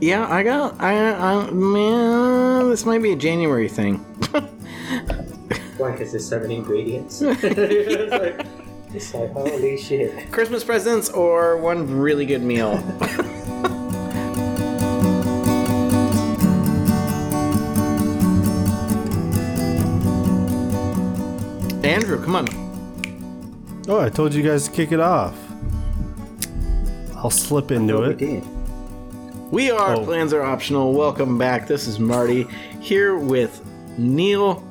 Yeah, I got. I, I man, this might be a January thing. Why? Because there's seven ingredients. it's, like, it's like, holy shit. Christmas presents or one really good meal. Andrew, come on. Oh, I told you guys to kick it off. I'll slip into What we it. Did. We are Oh. Plans Are Optional. Welcome back. This is Marty here with Neil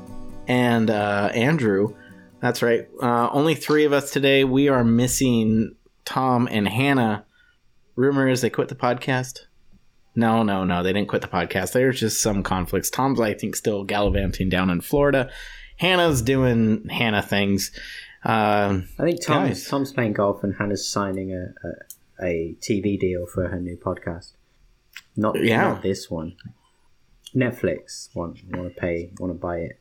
and uh, Andrew. That's right. Uh, only three of us today. We are missing Tom and Hannah. Rumor is they quit the podcast. No, no, no. They didn't quit the podcast. There's just some conflicts. Tom's, I think, still gallivanting down in Florida. Hannah's doing Hannah things. Um, I think Tom's, Guys. Tom's playing golf and Hannah's signing a, a, a TV deal for her new podcast. Not, Yeah. not this one. Netflix want want to pay want to buy it.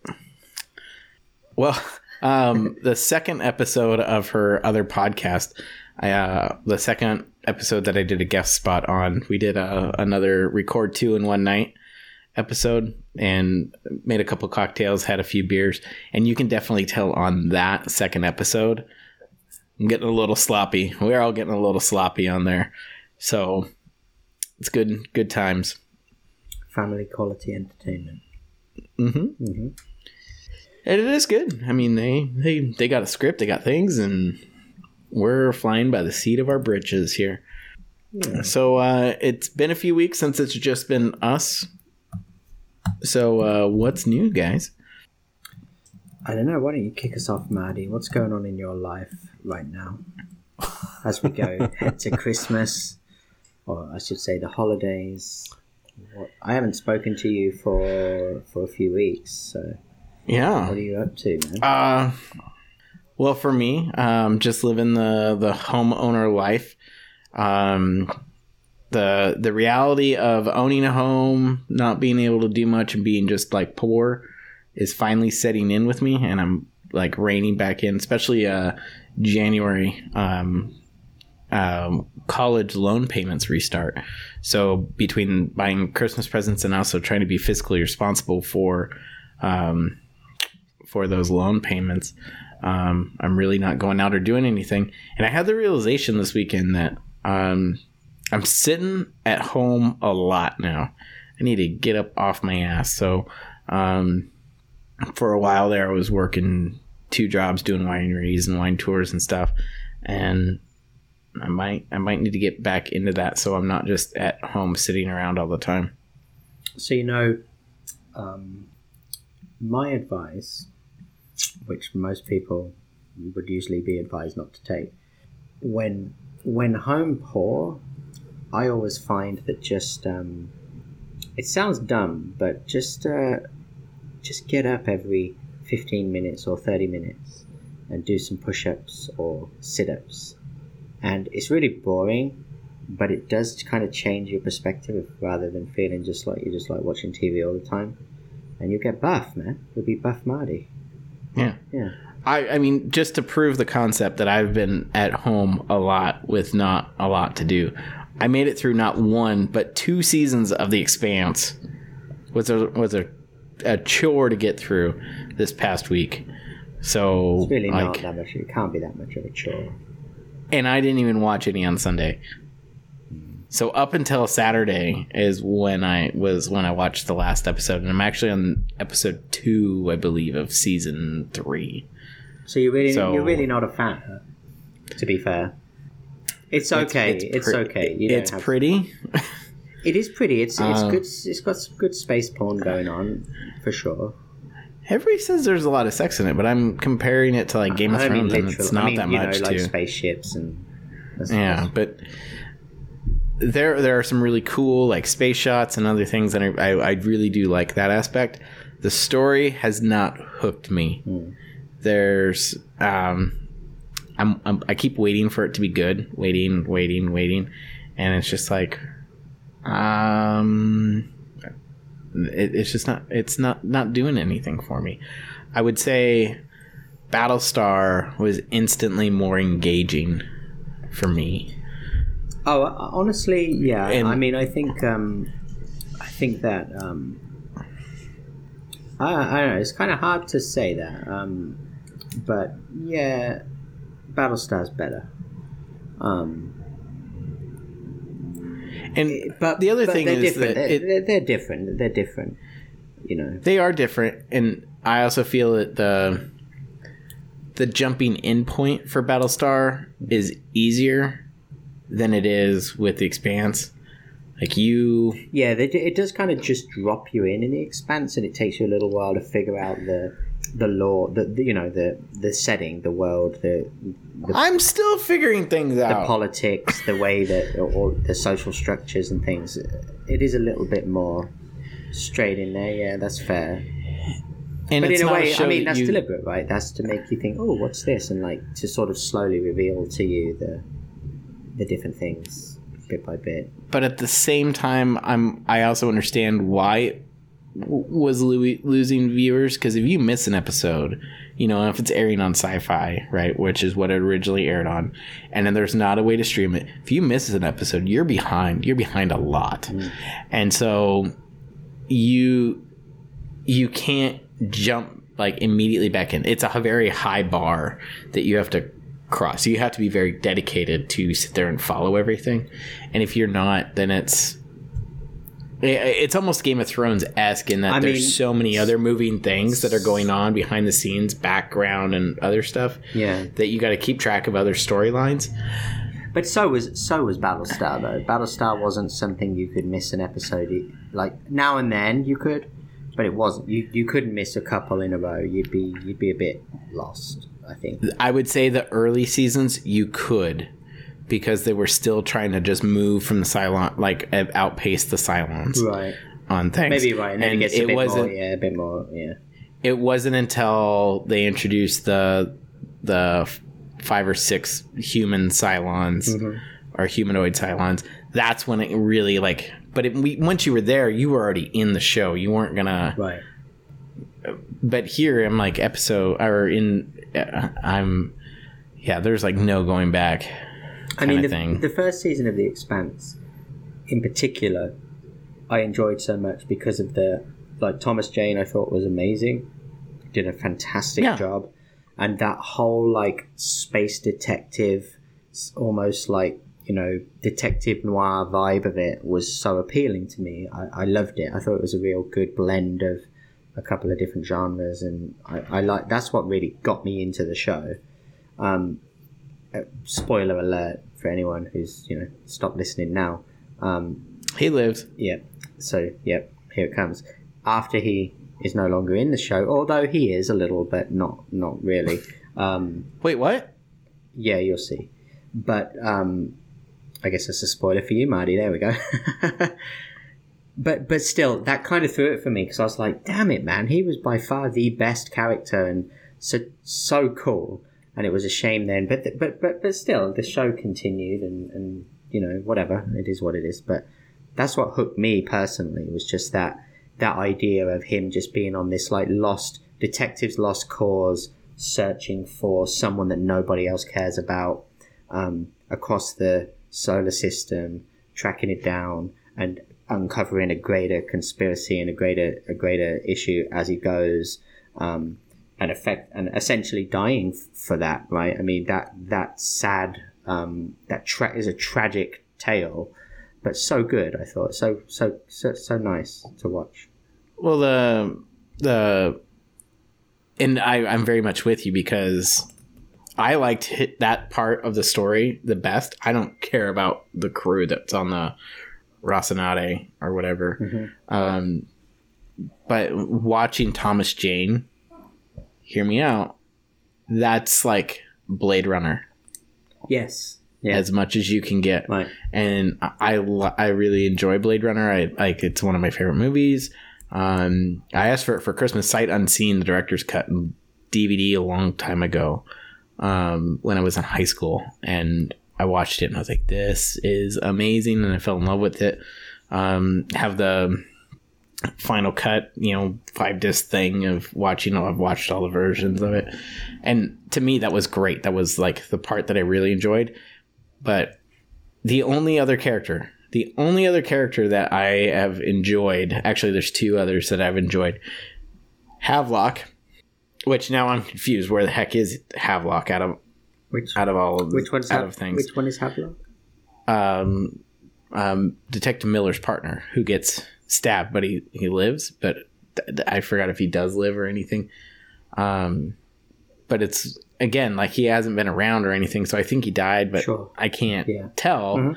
Well, um, the second episode of her other podcast, I, uh, the second episode that I did a guest spot on, we did uh, another record two in one night episode and made a couple cocktails, had a few beers, and you can definitely tell on that second episode. I'm getting a little sloppy. We're all getting a little sloppy on there, so it's good. Good times. Family quality entertainment. Mm-hmm. hmm And it is good. I mean, they they they got a script, they got things, and we're flying by the seat of our britches here. So uh, it's been a few weeks since it's just been us. So uh, what's new, guys? I don't know. Why don't you kick us off, Maddie? What's going on in your life right now? As we go head to Christmas, or I should say the holidays. What, I haven't spoken to you for for a few weeks. So Yeah. what are you up to, man? Uh, well, for me, um, just living the the homeowner life. Um, the the reality of owning a home, not being able to do much, and being just like poor, is finally setting in with me, and I'm like reining back in. Especially uh, January, um, um, college loan payments restart. So between buying Christmas presents and also trying to be fiscally responsible for. Um, for those loan payments. Um, I'm really not going out or doing anything. And I had the realization this weekend that um, I'm sitting at home a lot now. I need to get up off my ass. So um, for a while there, I was working two jobs doing wineries and wine tours and stuff. And I might I might need to get back into that so I'm not just at home sitting around all the time. So you know, um, my advice, which most people would usually be advised not to take, when when home poor, I always find that just um, it sounds dumb, but just uh, just get up every fifteen minutes or thirty minutes and do some push-ups or sit-ups, and it's really boring but it does kind of change your perspective rather than feeling just like you're just like watching TV all the time. And you get buff, man. You'll be buff Marty. Yeah. Yeah. I, I mean, just to prove the concept that I've been at home a lot with not a lot to do, I made it through not one but two seasons of The Expanse. Was a was a, a chore to get through this past week. So It's really not like, that much. It can't be that much of a chore. And I didn't even watch any on Sunday. So up until Saturday is when I was when I watched the last episode, and I'm actually on episode two, I believe, of season three. So you're really So- you're really not a fan. huh? To be fair, it's okay. It's, pre- okay. You it's pretty. It is pretty. It's it's Uh, good. It's got some good space porn going on for sure. Everybody says there's a lot of sex in it, but I'm comparing it to like Game of I mean Thrones, and it's not I mean, that you much. know, like too. spaceships and. Yeah, but there there are some really cool like space shots and other things, and I, I, really do like that aspect. The story has not hooked me. Hmm. There's um, I'm, I'm I keep waiting for it to be good, waiting, waiting, waiting, and it's just like, um, it, it's just not it's not not doing anything for me. I would say Battlestar was instantly more engaging for me. Oh, honestly, yeah. And- I mean, I think um, I think that um, I, I don't know. It's kind of hard to say that, um, but yeah, Battlestar's better. Um, And but the other but thing is different. that they're, it- they're, they're different. They're different. You know. they are different, and I also feel that the the jumping in point for Battlestar is easier than it is with the Expanse. Like you, Yeah, they, it does kind of just drop you in in the expanse, and it takes you a little while to figure out the the lore, the, the you know the the setting, the world, the the, I'm still figuring things out. the politics, the way that or, the social structures and things. It is a little bit more straight in there. Yeah, that's fair. and But it's in a way, show I mean, that's you- deliberate, right? That's to make you think, oh, what's this, and like to sort of slowly reveal to you the the different things bit by bit. but at the same time, I'm I also understand why was losing viewers because if you miss an episode, you know if it's airing on Sci-Fi, right, which is what it originally aired on, and then there's not a way to stream it. If you miss an episode, you're behind. You're behind a lot, mm. and so you you can't jump like immediately back in. It's a very high bar that you have to cross. You have to be very dedicated to sit there and follow everything. And if you're not, then it's it's almost Game of Thrones esque in that I there's mean- so many other moving things that are going on behind the scenes, background and other stuff Yeah, that you got to keep track of other storylines. but so was so was Battlestar though. Battlestar wasn't something you could miss an episode. Like now and then you could, but it wasn't. You you couldn't miss a couple in a row. You'd be you'd be a bit lost. I think. I would say the early seasons you could because they were still trying to just move from the Cylon, like uh, outpace the Cylons Right. on things. Maybe right. And then it it wasn't. more. Yeah, a bit more. Yeah. It wasn't until they introduced the the five or six human Cylons Mm-hmm. or humanoid Cylons. That's when it really like. But it, we, once you were there, you were already in the show. You weren't gonna. Right. But here, I'm like episode or in. Uh, I'm. Yeah, there's like no going back. I mean, the, thing. the first season of The Expanse, in particular, I enjoyed so much because of the like Thomas Jane. I thought was amazing, did a fantastic Yeah. job, and that whole like space detective, almost like you know detective noir vibe of it was so appealing to me. I, I loved it. I thought it was a real good blend of a couple of different genres, and I, I like that's what really got me into the show. Um, uh, spoiler alert for anyone who's you know stopped listening now. Um, He lives. yeah, so yep, here it comes. After he is no longer in the show, although he is a little, but not not really. Um, Wait, what? yeah, you'll see. But um, I guess that's a spoiler for you, Marty. There we go. but but still, that kind of threw it for me because I was like, damn it, man, he was by far the best character and so so cool. And it was a shame then, but but but but still, the show continued and and you know whatever it is what it is. But that's what hooked me personally was just that that idea of him just being on this like lost detective's lost cause searching for someone that nobody else cares about um, across the solar system tracking it down and uncovering a greater conspiracy and a greater a greater issue as he goes um, and effect and essentially dying f- for that right i mean that that sad um, that tra- is a tragic tale but so good i thought so so so, so nice to watch Well, the the and I, I'm very much with you because I liked hit that part of the story the best. I don't care about the crew that's on the Rocinante or whatever. Um, but watching Thomas Jane, hear me out. That's like Blade Runner yes yeah as much as you can get right and I I, I really enjoy Blade Runner. I like it's one of my favorite movies. Um, I asked for it for Christmas, sight unseen, the director's cut DVD a long time ago um, when I was in high school, and I watched it and I was like, "This is amazing," and I fell in love with it. Um, have the final cut, you know, five disc thing of watching. I've watched all the versions of it, and to me, that was great. That was like the part that I really enjoyed. But the only other character The only other character that I have enjoyed, actually, there's two others that I've enjoyed. Havelock, which now I'm confused. Where the heck is Havelock out of Which out of all of which one's out Hav- of things? Which one is Havelock? um, um, Detective Miller's partner who gets stabbed, but he, he lives. But th- th- I forgot if he does live or anything. Um, but it's again like he hasn't been around or anything, so I think he died, but Sure. I can't Yeah. tell. Mhm.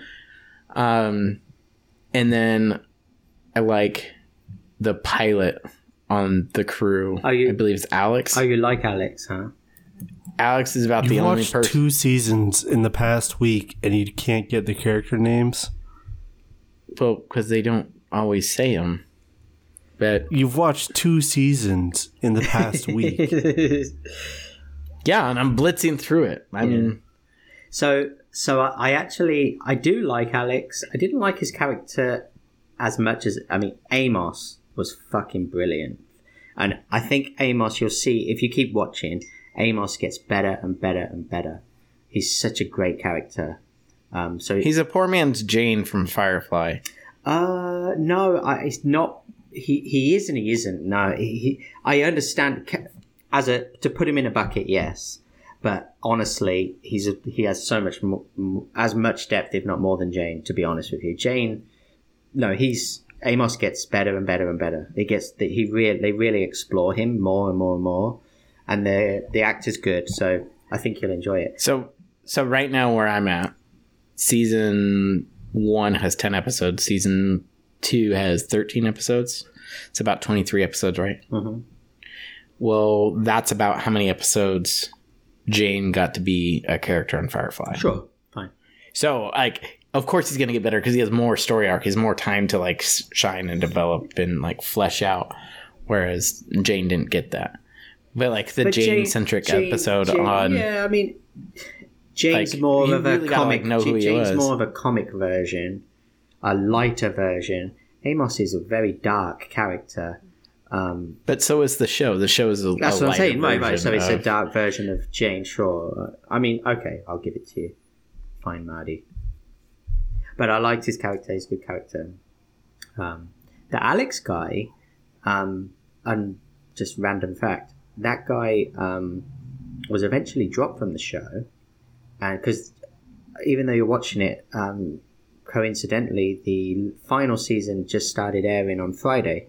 Um, and then I like the pilot on the crew. Oh, you- I believe it's Alex. Oh, you like Alex, huh? Alex is about the You only person. two seasons in the past week and you can't get the character names. well, because they don't always say them. But You've watched two seasons in the past week. Yeah, and I'm blitzing through it. I mean, So, so I, I actually I do like Alex. I didn't like his character as much as I mean Amos was fucking brilliant, and I think Amos you'll see if you keep watching, Amos gets better and better and better. He's such a great character. Um, so he's a poor man's Jayne from Firefly. Uh, no, I, it's not. He he is and he isn't. No, he, he I understand. As a to put him in a bucket, yes, but honestly, he's a, he has so much more, as much depth, if not more than Jayne. To be honest with you, Jayne. No, he's Amos gets better and better and better. He gets that he really they really explore him more and more and more, and the the act is good. So I think you'll enjoy it. So, so right now where I'm at, season one has ten episodes. Season two has thirteen episodes. It's about twenty three episodes, right? Mhm. Well, that's about how many episodes Jayne got to be a character on Firefly. Sure, fine. So, like, of course he's gonna get better because he has more story arc. He has more time to like shine and develop and like flesh out. Whereas Jayne didn't get that. But like the Jayne centric episode Jayne- on Yeah, I mean, Jayne's Like, more of a really gotta, comic. like, know who he Jayne's was. more of a comic version, a lighter version. Amos is a very dark character. Um, But so is the show. The show is a, that's a what I'm saying. Right, right. So it's a dark version of Jayne. Sure. I mean, okay, I'll give it to you. Fine, Marty. But I liked his character. He's a good character. Um, the Alex guy, um, and just random fact, that guy um, was eventually dropped from the show, because even though you're watching it, um, coincidentally, the final season just started airing on Friday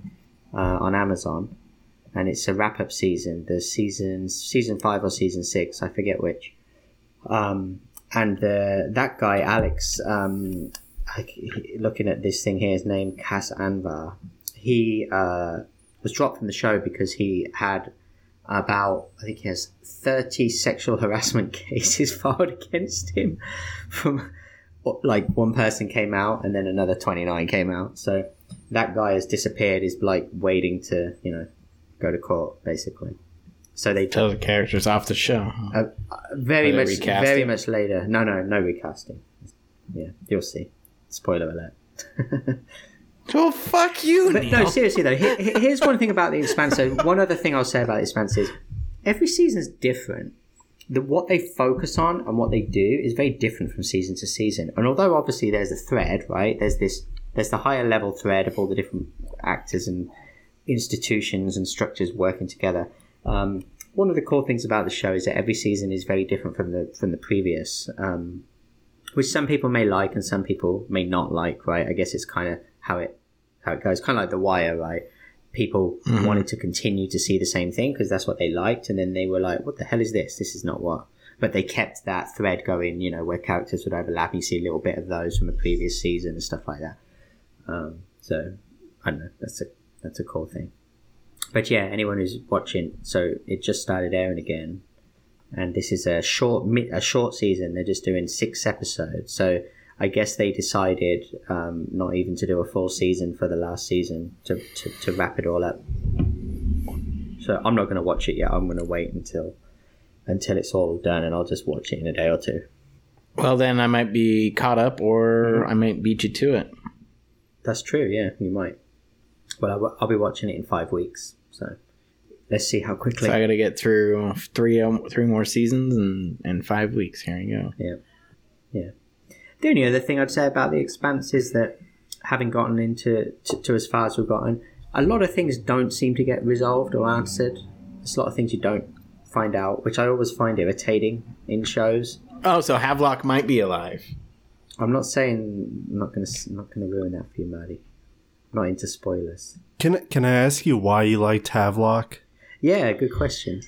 uh, on Amazon, and it's a wrap up season. The seasons season five or season six, I forget which. Um, and the that guy Alex, um, looking at this thing here, his name Cas Anvar. He uh, was dropped from the show because he had about I think he has thirty sexual harassment cases filed against him from like one person came out and then another 29 came out. So that guy has disappeared is like waiting to you know go to court basically. So they tell the characters off the show. uh, uh, very much recasting? very much later. No no no recasting. Yeah you'll see. Spoiler alert Well, fuck you, But no, seriously though, here, here- here's one thing about the Expanse. So one other thing I'll say about the Expanse is every season's different. The what they focus on and what they do is very different from season to season. And although obviously there's a thread, right? There's this there's the higher level thread of all the different actors and institutions and structures working together. Um, one of the cool things about the show is that every season is very different from the from the previous. Um, which some people may like and some people may not like, right? I guess it's kind of how it how it goes, kind of like The Wire, right? People wanted to continue to see the same thing because that's what they liked, and then they were like, "What the hell is this? This is not what." But they kept that thread going, you know, where characters would overlap. You see a little bit of those from a previous season and stuff like that. Um, so I don't know. That's a that's a cool thing. But yeah, anyone who's watching, so it just started airing again and this is a short a short season. They're just doing six episodes, so I guess they decided um, not even to do a full season for the last season to, to, to wrap it all up. So I'm not going to watch it yet. I'm going to wait until until it's all done, and I'll just watch it in a day or two. Well, then I might be caught up, or I might beat you to it. That's true. Yeah, you might. Well, I'll, I'll be watching it in five weeks, so let's see how quickly. So I got to get through three um, three more seasons and and five weeks. Here you go. The only other thing I'd say about the Expanse is that having gotten into to, to as far as we've gotten, a lot of things don't seem to get resolved or answered. There's a lot of things you don't find out, which I always find irritating in shows. Oh, so Havelock might be alive. I'm not saying I'm not gonna I'm not gonna ruin that for you, Maddie. I'm not into spoilers. Can can I ask you why you liked Havelock? Yeah, good question.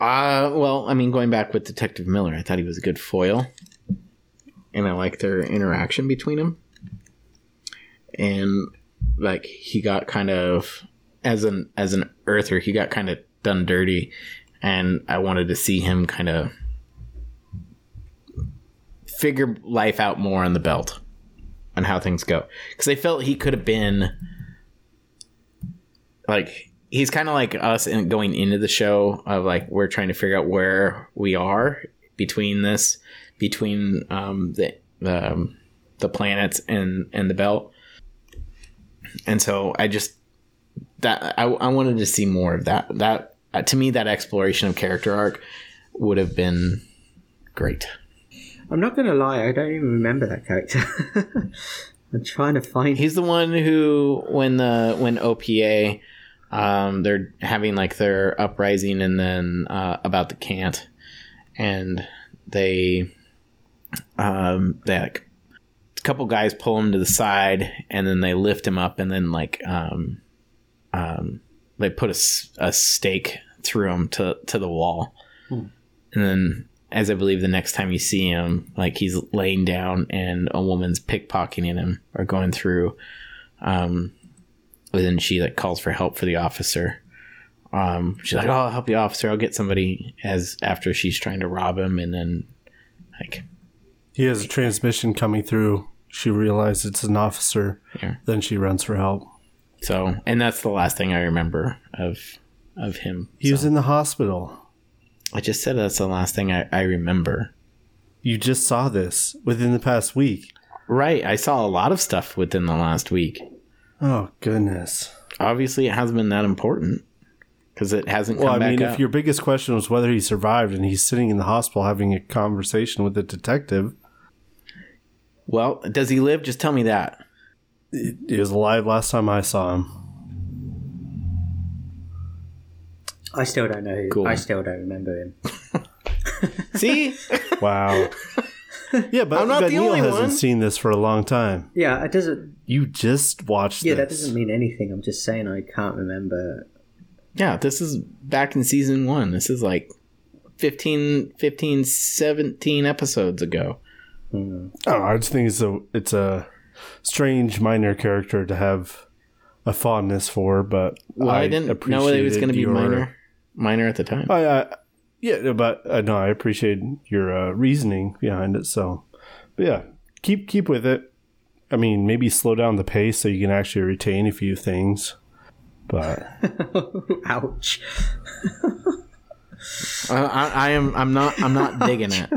Uh, well, I mean, going back with Detective Miller, I thought he was a good foil, and I like their interaction between them. And like he got kind of as an as an Earther, he got kind of done dirty, and I wanted to see him kind of figure life out more on the belt on how things go because I felt he could have been like he's kind of like us in going into the show of like we're trying to figure out where we are between this between um, the the um, the planets and and the belt and so I just that I, I wanted to see more of that that uh, to me that exploration of character arc would have been great I'm not gonna lie, I don't even remember that character. I'm trying to find. He's the one who, when the when OPA, um, they're having like their uprising, and then uh, about the Cant, and they, um, they like a couple guys pull him to the side, and then they lift him up, and then like, um, um, they put a, a stake through him to to the wall, and then as I believe the next time you see him, like he's laying down and a woman's pickpocketing him or going through. Um, but then she like calls for help for the officer. Um, she's like, "Oh, I'll help the officer. I'll get somebody." As after she's trying to rob him, and then like He has a transmission coming through. She realizes it's an officer. Yeah. Then she runs for help. so, and that's the last thing I remember of of him. He was in the hospital. I just said that's the last thing I, I remember. You just saw this within the past week. Right, I saw a lot of stuff within the last week. Oh goodness. Obviously, it hasn't been that important because it hasn't Well, I mean, up. if your biggest question was whether he survived and he's sitting in the hospital having a conversation with the detective, Well, does he live? Just tell me that. he was alive last time I saw him. I still don't know. Who, Cool. I still don't remember him. See, Wow. yeah, but, I'm not but the Neil only hasn't one. seen this for a long time. Yeah, it doesn't. You just watched Yeah, that this. doesn't mean anything. I'm just saying I can't remember. yeah, this is back in season one. This is like 15, 15 17 episodes ago. Hmm. I don't know, I just think it's a it's a strange minor character to have a fondness for, but Well, I, didn't know it was going to be your- minor, minor at the time. I, I yeah, but uh, no, I appreciate your uh, reasoning behind it. So, but yeah, keep keep with it. I mean, maybe slow down the pace so you can actually retain a few things. But Ouch. I, I, I am. I'm not. I'm not digging it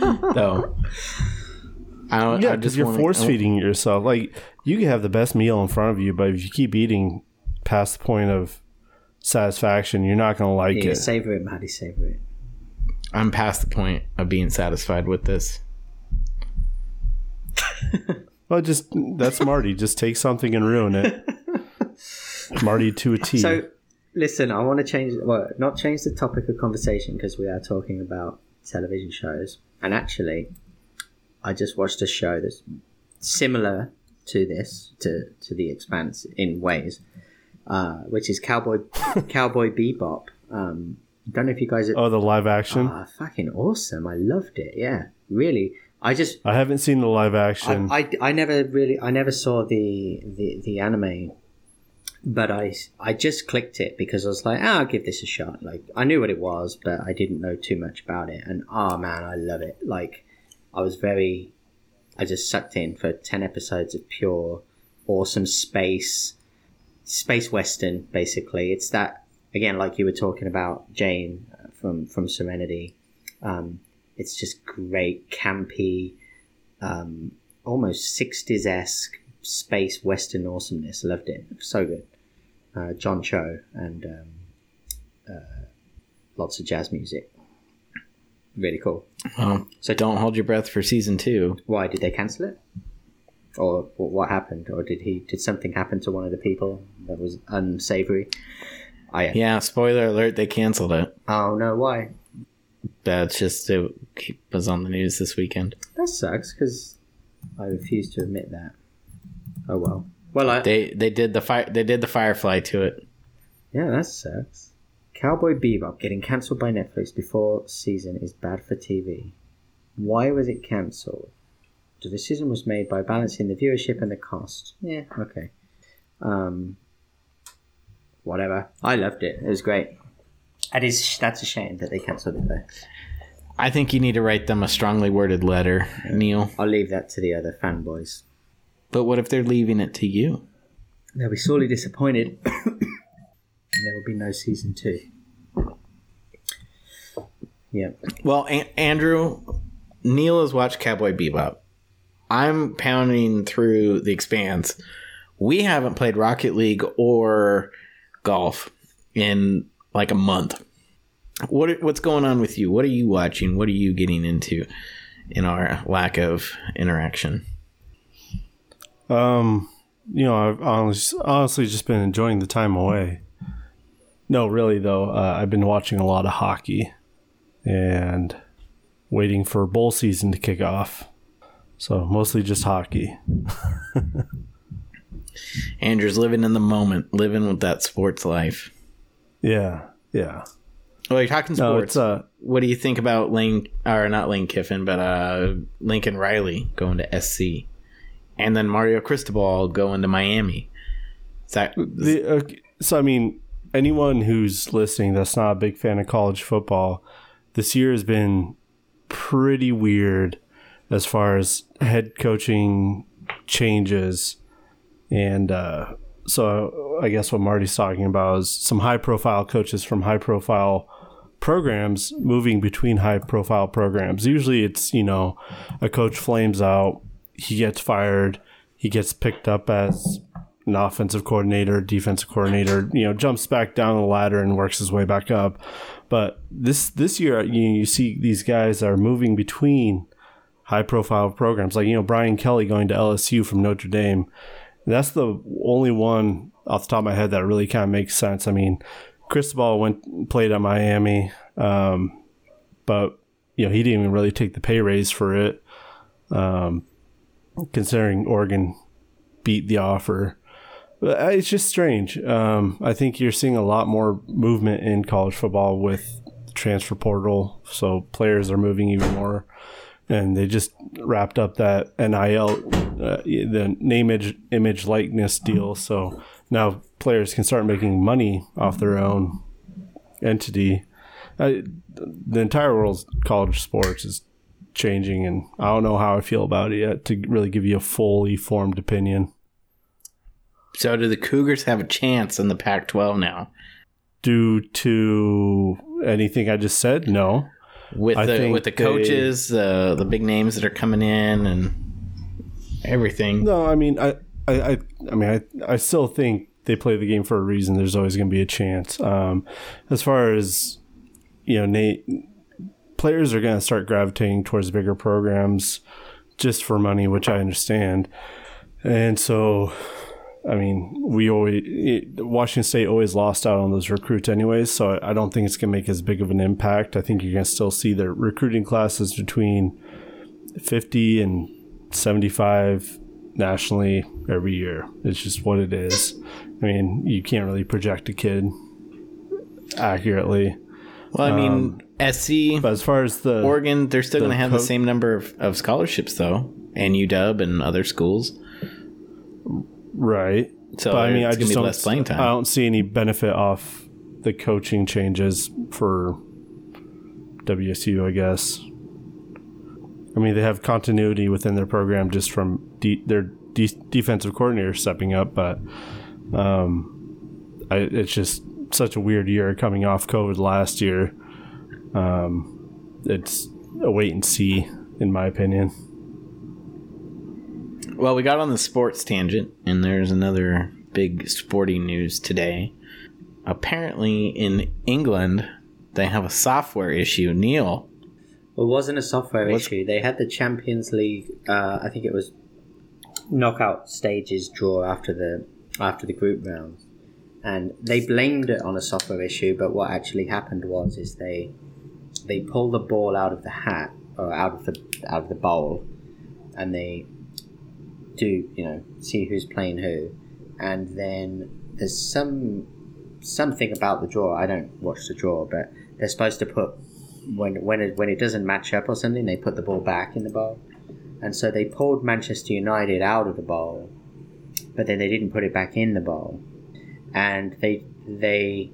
though. I, don't- yeah, I because you're wanna- force feeding yourself. Like you can have the best meal in front of you, but if you keep eating past the point of satisfaction, you're not going to like Yeah, it. savor it, Maddie. Savor it. I'm past the point of being satisfied with this. Well, just that's Marty. just take something and ruin it. Marty to a T. So, listen, I want to change. Well, not change the topic of conversation because we are talking about television shows. And actually, I just watched a show that's similar to this, to to The Expanse in ways, uh, which is Cowboy Cowboy Bebop. Um, don't know if you guys. Oh, the live action. Ah, fucking awesome! I loved it. Yeah, really. I just I haven't seen the live action. I, I, I never really I never saw the the, the anime, but I I just clicked it because I was like, ah, I'll give this a shot. Like I knew what it was, but I didn't know too much about it. And oh man, I love it. Like I was very, I just sucked in for ten episodes of pure awesome space space western. Basically, it's that again, like you were talking about Jayne uh, from from Serenity. Um, it's just great, campy, um, almost 60s esque space western awesomeness. Loved it. So good. Uh, John Cho and um, uh, lots of jazz music. Really cool. Well, so don't hold your breath for season two. Why did they cancel it? Or what happened? Or did he? Did something happen to one of the people that was unsavory? I Yeah, spoiler alert, they canceled it. Oh no! Why? That's just it was on the news this weekend. That sucks because I refuse to admit that. Oh well. Well, I, They they did the fire they did the Firefly to it. yeah, that sucks. Cowboy Bebop getting cancelled by Netflix before season is bad for TV. Why was it cancelled? The decision was made by balancing the viewership and the cost. Yeah, okay. Um, whatever. I loved it. It was great. That is that's a shame that they cancelled it though. I think you need to write them a strongly worded letter, Neil. I'll leave that to the other fanboys. But what if they're leaving it to you? They'll be sorely disappointed, and there will be no season two. Yeah. Well, a- Andrew, Neil has watched Cowboy Bebop. I'm pounding through the expanse. We haven't played Rocket League or golf in like a month. What what's going on with you? What are you watching? What are you getting into in our lack of interaction? Um, you know, I've honestly, honestly just been enjoying the time away. No, really though, uh, I've been watching a lot of hockey and waiting for bowl season to kick off. So mostly just hockey. Andrew's living in the moment, living with that sports life. Yeah, yeah. Well, you're talking No, sports. it's uh, what do you think about Lane or not Lane Kiffin, but uh, Lincoln Riley going to SC, and then Mario Cristobal going to Miami? Is that the, uh, so I mean, anyone who's listening that's not a big fan of college football, this year has been pretty weird as far as head coaching changes, and uh, so I guess what Marty's talking about is some high profile coaches from high profile programs moving between high profile programs. Usually it's, you know, a coach flames out, he gets fired, he gets picked up as an offensive coordinator, defensive coordinator, you know, jumps back down the ladder and works his way back up. But this this year, you, you see these guys are moving between high profile programs, like you know Brian Kelly going to LSU from Notre Dame. That's the only one off the top of my head that really kind of makes sense. I mean, Cristobal went played at Miami, um, but you know he didn't even really take the pay raise for it, um, considering Oregon beat the offer. Uh, it's just strange. Um, I think you're seeing a lot more movement in college football with transfer portal, so players are moving even more. And they just wrapped up that NIL, uh, the name, image, image, likeness deal. So now players can start making money off their own entity. Uh, the entire world's college sports is changing, and I don't know how I feel about it yet to really give you a fully formed opinion. so? Do the Cougars have a chance in the Pac-12 now? Due to anything I just said, no. With I the with the they- coaches, the the big names that are coming in, and everything. No, I mean, I, I, I, I mean, I, I still think they play the game for a reason. There's always going to be a chance. Um, as far as you know, Nate, players are going to start gravitating towards bigger programs just for money, which I understand. And so, I mean, we always it, Washington State always lost out on those recruits, anyways. So I don't think it's going to make as big of an impact. I think you're going to still see their recruiting classes between fifty and seventy-five nationally every year. It's just what it is. I mean, you can't really project a kid accurately. Well, I mean, SC, But as far as the Oregon, they're still the going to have the same number of, of scholarships, though, and UW and other schools. right, So but I mean, I just don't. less playing time. I don't see any benefit off the coaching changes for WSU. I guess. I mean, they have continuity within their program just from de- their de- defensive coordinator stepping up, but um, I, it's just such a weird year coming off COVID last year. Um, it's a wait and see, in my opinion. Well, we got on the sports tangent, and there's another big sporting news today. Apparently, in England, they have a software issue. Neil, It wasn't a software What's- issue. They had the Champions League. Uh, I think it was knockout stages draw after the after the group rounds, and they blamed it on a software issue. But what actually happened was is they they pulled the ball out of the hat or out of the out of the bowl, and they do you know see who's playing who, and then there's some something about the draw. I don't watch the draw, but they're supposed to put when when it when it doesn't match up or something, they put the ball back in the bowl, and so they pulled Manchester United out of the bowl, but then they didn't put it back in the bowl, and they they.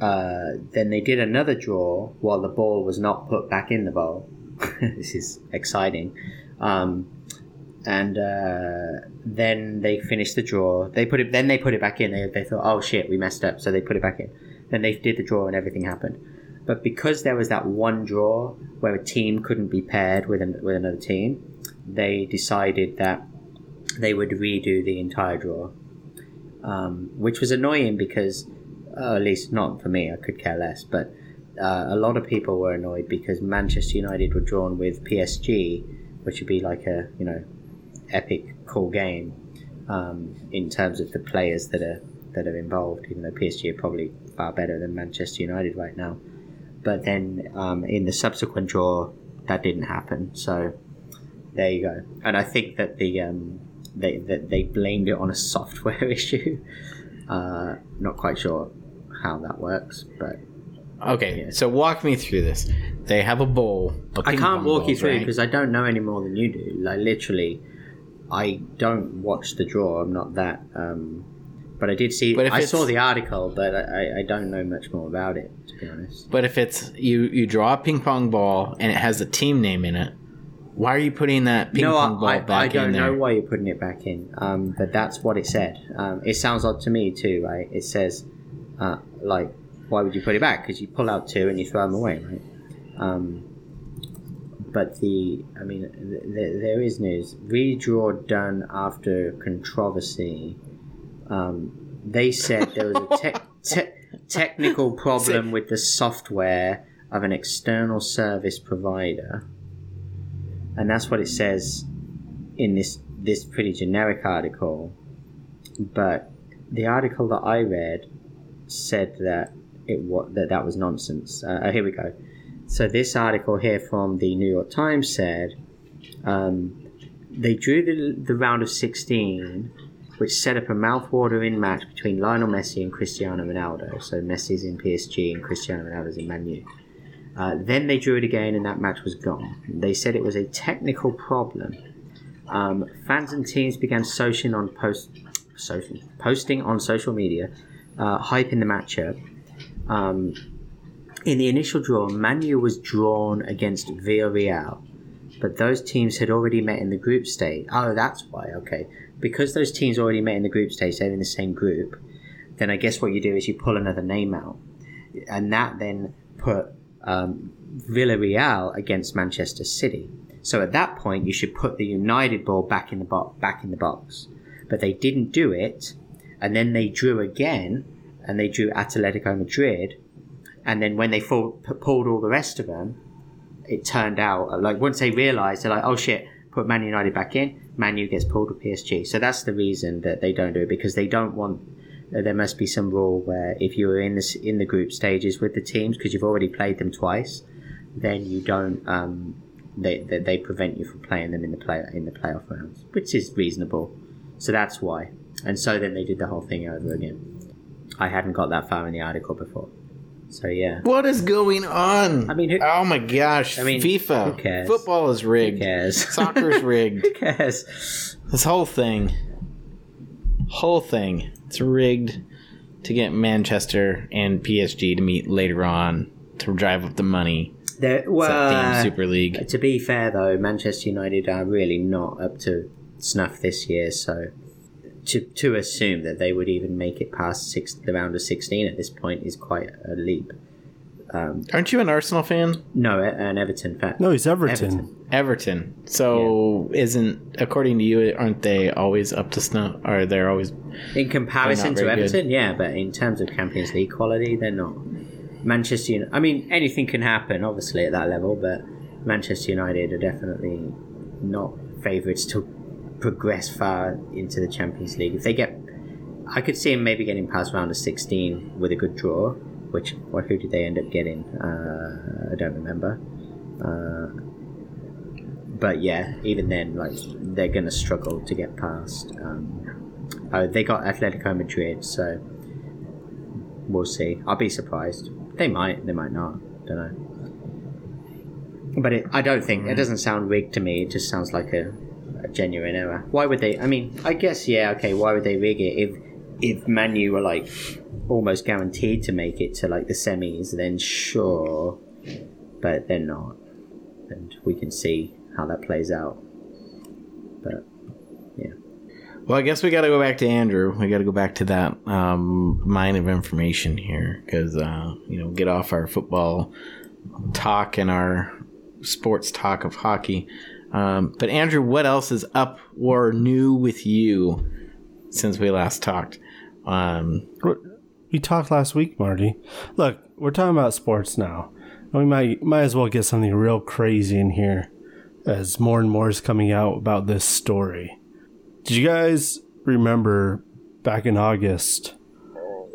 Uh, then they did another draw while the ball was not put back in the bowl. this is exciting. Um, and uh, then they finished the draw. They put it. Then they put it back in. They, they thought, oh shit, we messed up. So they put it back in. Then they did the draw and everything happened. But because there was that one draw where a team couldn't be paired with an, with another team, they decided that they would redo the entire draw, um, which was annoying because, uh, at least not for me, I could care less. But uh, a lot of people were annoyed because Manchester United were drawn with PSG, which would be like a you know epic cool game um, in terms of the players that are that are involved. Even though PSG are probably far better than Manchester United right now, but then um, in the subsequent draw, that didn't happen. So there you go. And I think that the um, they that they blamed it on a software issue. Uh, not quite sure how that works, but Okay, so walk me through this. They have a bowl. a I can't walk you through right? because I don't know any more than you do. Like literally, I don't watch the draw. I'm not that. Um, but I did see. But if I it's- saw the article, but I, I- I don't know much more about it to be honest. But if it's you, you draw a ping pong ball and it has a team name in it. Why are you putting that ping no, pong ball I, I, back I don't in there? know why you're putting it back in. Um, but that's what it said. Um, it sounds odd to me too, right? It says, uh, like, why would you put it back? Because you pull out two and you throw them away, right? Um, but the, I mean, th- th- there is news. Redraw done after controversy. Um, they said there was a tech te- technical problem with the software of an external service provider, and that's what it says in this this pretty generic article. But the article that I read said that it was that that was nonsense. Uh, here we go. So this article here from the New York Times said um, they drew the, the round of 16, which set up a mouthwatering match between Lionel Messi and Cristiano Ronaldo. So Messi's in PSG and Cristiano Ronaldo's in Man U. Uh, then they drew it again, and that match was gone. They said it was a technical problem. Um, fans and teams began socializing on post, social, posting on social media, uh, hyping the matchup. Um, in the initial draw, Man U was drawn against Villarreal, but those teams had already met in the group stage. Oh, that's why. Okay, because those teams already met in the group stage, they're in the same group. Then I guess what you do is you pull another name out, and that then put um, Villarreal against Manchester City. So at that point, you should put the United ball back in the bo- back in the box, but they didn't do it, and then they drew again, and they drew Atletico Madrid, and then when they pulled all the rest of them, it turned out like once they realised they're like, oh shit, put Man United back in, Man U gets pulled with PSG. So that's the reason that they don't do it because they don't want. There must be some rule where if you were in this in the group stages with the teams because you've already played them twice, then you don't. Um, they, they they prevent you from playing them in the play in the playoff rounds, which is reasonable. So that's why. And so then they did the whole thing over again. I hadn't got that far in the article before. So yeah. What is going on? I mean, who- oh my gosh! I mean, FIFA. who cares? Football is rigged. Who cares? Soccer's rigged. Who cares? This whole thing, whole thing, it's rigged to get Manchester and PSG to meet later on to drive up the money. There, that well, damn uh, Super League. to be fair though, Manchester United are really not up to snuff this year. So to to assume that they would even make it past six, the round of sixteen at this point is quite a leap. Um, aren't you an Arsenal fan? No, an Everton fan. No, he's Everton. Everton. Everton. So isn't according to you? Aren't they always up to snuff? Are they're always In comparison to They're not very Everton, yeah, but in terms of Champions League quality, they're not. Manchester. United, I mean, anything can happen, obviously, at that level, but Manchester United are definitely not favourites to progress far into the Champions League. If they get, I could see them maybe getting past round of sixteen with a good draw. Which, what who did they end up getting? Uh, I don't remember. Uh, but yeah, even then, like they're gonna struggle to get past. Um, oh, they got Atletico Madrid, so we'll see. I'll be surprised. They might, they might not. Don't know. But it, I don't think it doesn't sound rigged to me. It just sounds like a, a genuine error. Why would they? I mean, I guess yeah. Okay, why would they rig it if if Man U were like almost guaranteed to make it to like the semis? Then sure, but they're not, and we can see how that plays out. But yeah. Well, I guess we got to go back to Andrew. We got to go back to that um, mine of information here because uh, you know get off our football talk and our sports talk of hockey. Um, but Andrew, what else is up or new with you since we last talked? Um, we talked last week, Marty. Look, we're talking about sports now. And we might might as well get something real crazy in here as more and more is coming out about this story. Did you guys remember back in August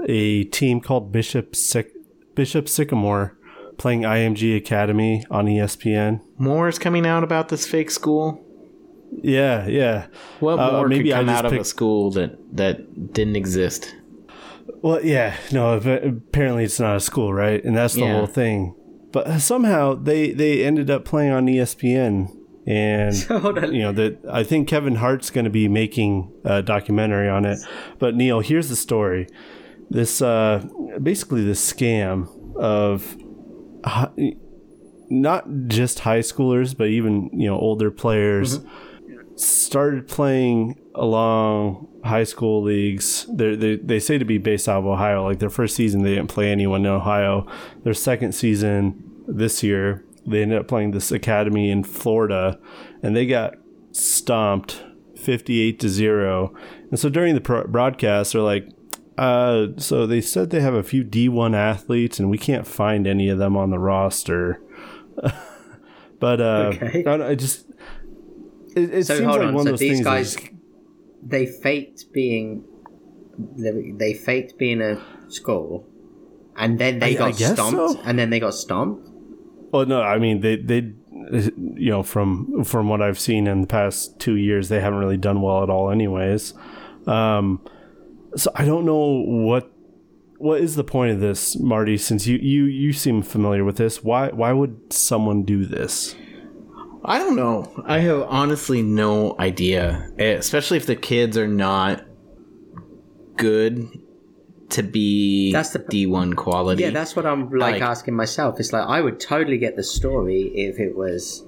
a team called Bishop Syc- Bishop Sycamore playing IMG Academy on ESPN? more is coming out about this fake school. Yeah, yeah. What Uh, more maybe could come out of a school that that didn't exist? Well, yeah, no. but Apparently, it's not a school, right? And that's the Yeah. whole thing. But somehow they they ended up playing on ESPN, and you know that I think Kevin Hart's going to be making a documentary on it. But Neil, here's the story. This uh, basically this scam of not just high schoolers, but even you know older players started playing along high school leagues. They're, they they say to be based out of Ohio. Like their first season, they didn't play anyone in Ohio. Their second season this year, they ended up playing this academy in Florida, and they got stomped fifty-eight to zero. And so during the pro- broadcast, they're like. Uh, so they said they have a few D1 athletes, and we can't find any of them on the roster. but uh, Okay. I, I just it, it So seems like on. one So of those these things. guys, is- they faked being, they, faked being a school, and then they I- I got guess stomped, so. and then they got stomped. well, no, I mean they they you know from from what I've seen in the past two years, they haven't really done well at all, anyways. Um, so I don't know what what is the point of this, Marty? Since you you you seem familiar with this, why why would someone do this? I don't know. I have honestly no idea, Eh, especially if the kids are not good to be That's the- D1 quality. Yeah, that's what I'm like, Like- asking myself. It's like I would totally get the story if it was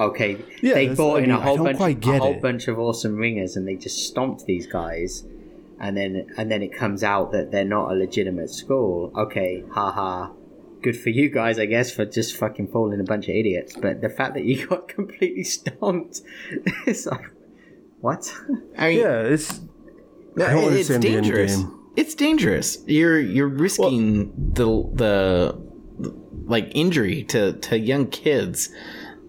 okay. Yeah, they bought I in mean, a I whole bunch, a whole it. bunch of awesome ringers, and they just stomped these guys, and then and then it comes out that they're not a legitimate school. Okay, haha. Good for you guys, I guess, for just fucking falling a bunch of idiots. But the fact that you got completely stomped, it's like, what? I mean, Yeah, it's No, I don't it's understand the end dangerous. It's dangerous. You're you're risking the the like injury to to young kids.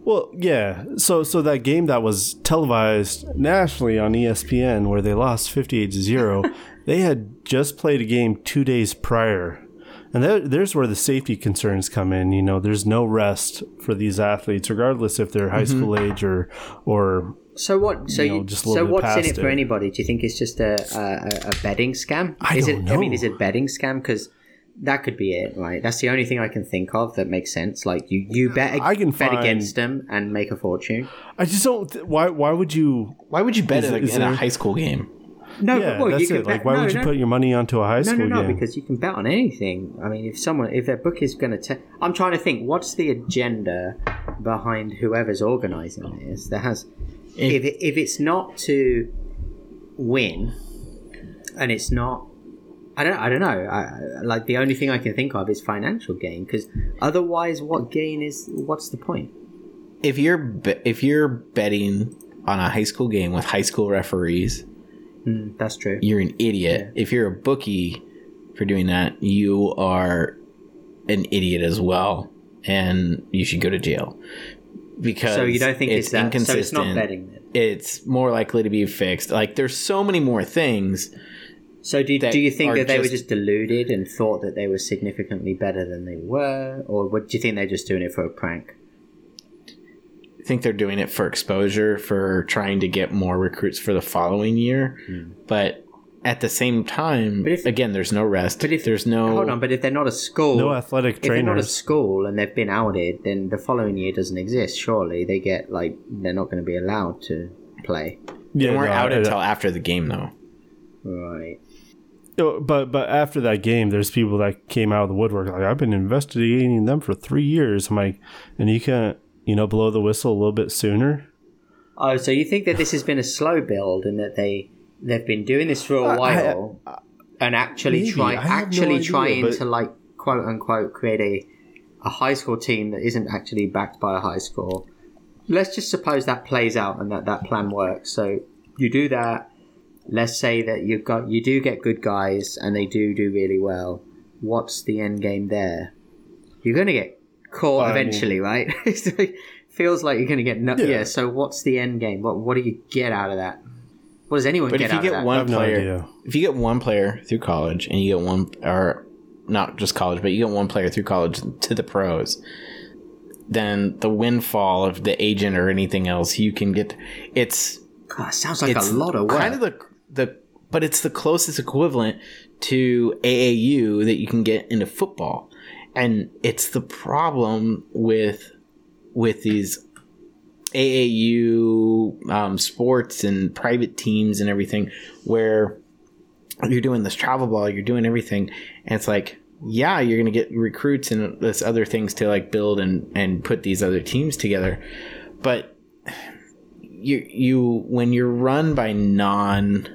Well, yeah. So so that game that was televised nationally on ESPN where they lost 58 to 0, they had just played a game 2 days prior. And there, there's where the safety concerns come in, you know, there's no rest for these athletes regardless if they're high mm-hmm. school age or or So what? So You you, know, just a so what's in it for it. anybody? Do you think it's just a a, a betting scam? I is don't it? I mean, is it betting scam? Because that could be it, right? That's the only thing I can think of that makes sense. Like you, you bet, I can bet find- against them and make a fortune. I just don't why why would you Why would you bet Is- in, a, is in a high school game? No, Yeah, but well, that's you it. can Like why no, would you no, put your money onto a high No, school no, no, game? because you can bet on anything. I mean, if someone, if their book is going to tell, I'm trying to think, what's the agenda behind whoever's organising this? There has, if it, if it's not to win, and it's not, I don't, I don't know. I, I- like the only thing I can think of is financial gain, because otherwise, what gain is? What's the point? If you're be- if you're betting on a high school game with high school referees, Mm, that's true. you're an idiot. If you're a bookie for doing that, you are an idiot as well, and you should go to jail because So you don't think it's? So inconsistent. it's not betting. It's more likely to be fixed. Like there's so many more things. So do, do you think that they were just- just deluded and thought that they were significantly better than they were, or what do you think they're just doing it for a prank? I think they're doing it for exposure, for trying to get more recruits for the following year. Hmm. But at the same time. But if- again, there's no rest. But if there's no hold on, but if they're not a school, No athletic if they're not a school and they've been outed, then the following year doesn't exist. Surely they get like they're not going to be allowed to play. they Yeah, weren't no, out until after the game, though. Right. No, But but after that game, there's people that came out of the woodwork like I've been investigating them for three years. I'm like, and you can't you know blow the whistle a little bit sooner. Oh, so you think that this has been a slow build and that they they've been doing this for a Uh, I- while and actually maybe. try I have no actually idea, trying but- to like quote unquote create a a high school team that isn't actually backed by a high school. Let's just suppose that plays out and that that plan works. So you do that. Let's say that you got you do get good guys and they do do really well. What's the end game there? You're going to get caught I mean- eventually, right? It's like- Feels like you're going to get no- Yeah. yeah. So what's the end game? What what do you get out of that? What does anyone But get if you out get of that? One have no player, if you get one player through college and you get one, or not just college, but you get one player through college to the pros, then the windfall of the agent or anything else you can get, it's God, sounds like it's a lot of work. kind of the the, but it's the closest equivalent to AAU that you can get into football, and it's the problem with with these AAU um, sports and private teams and everything, where you're doing this travel ball, you're doing everything, and it's like, yeah, you're gonna get recruits and this other things to like build and and put these other teams together, but you you when you're run by non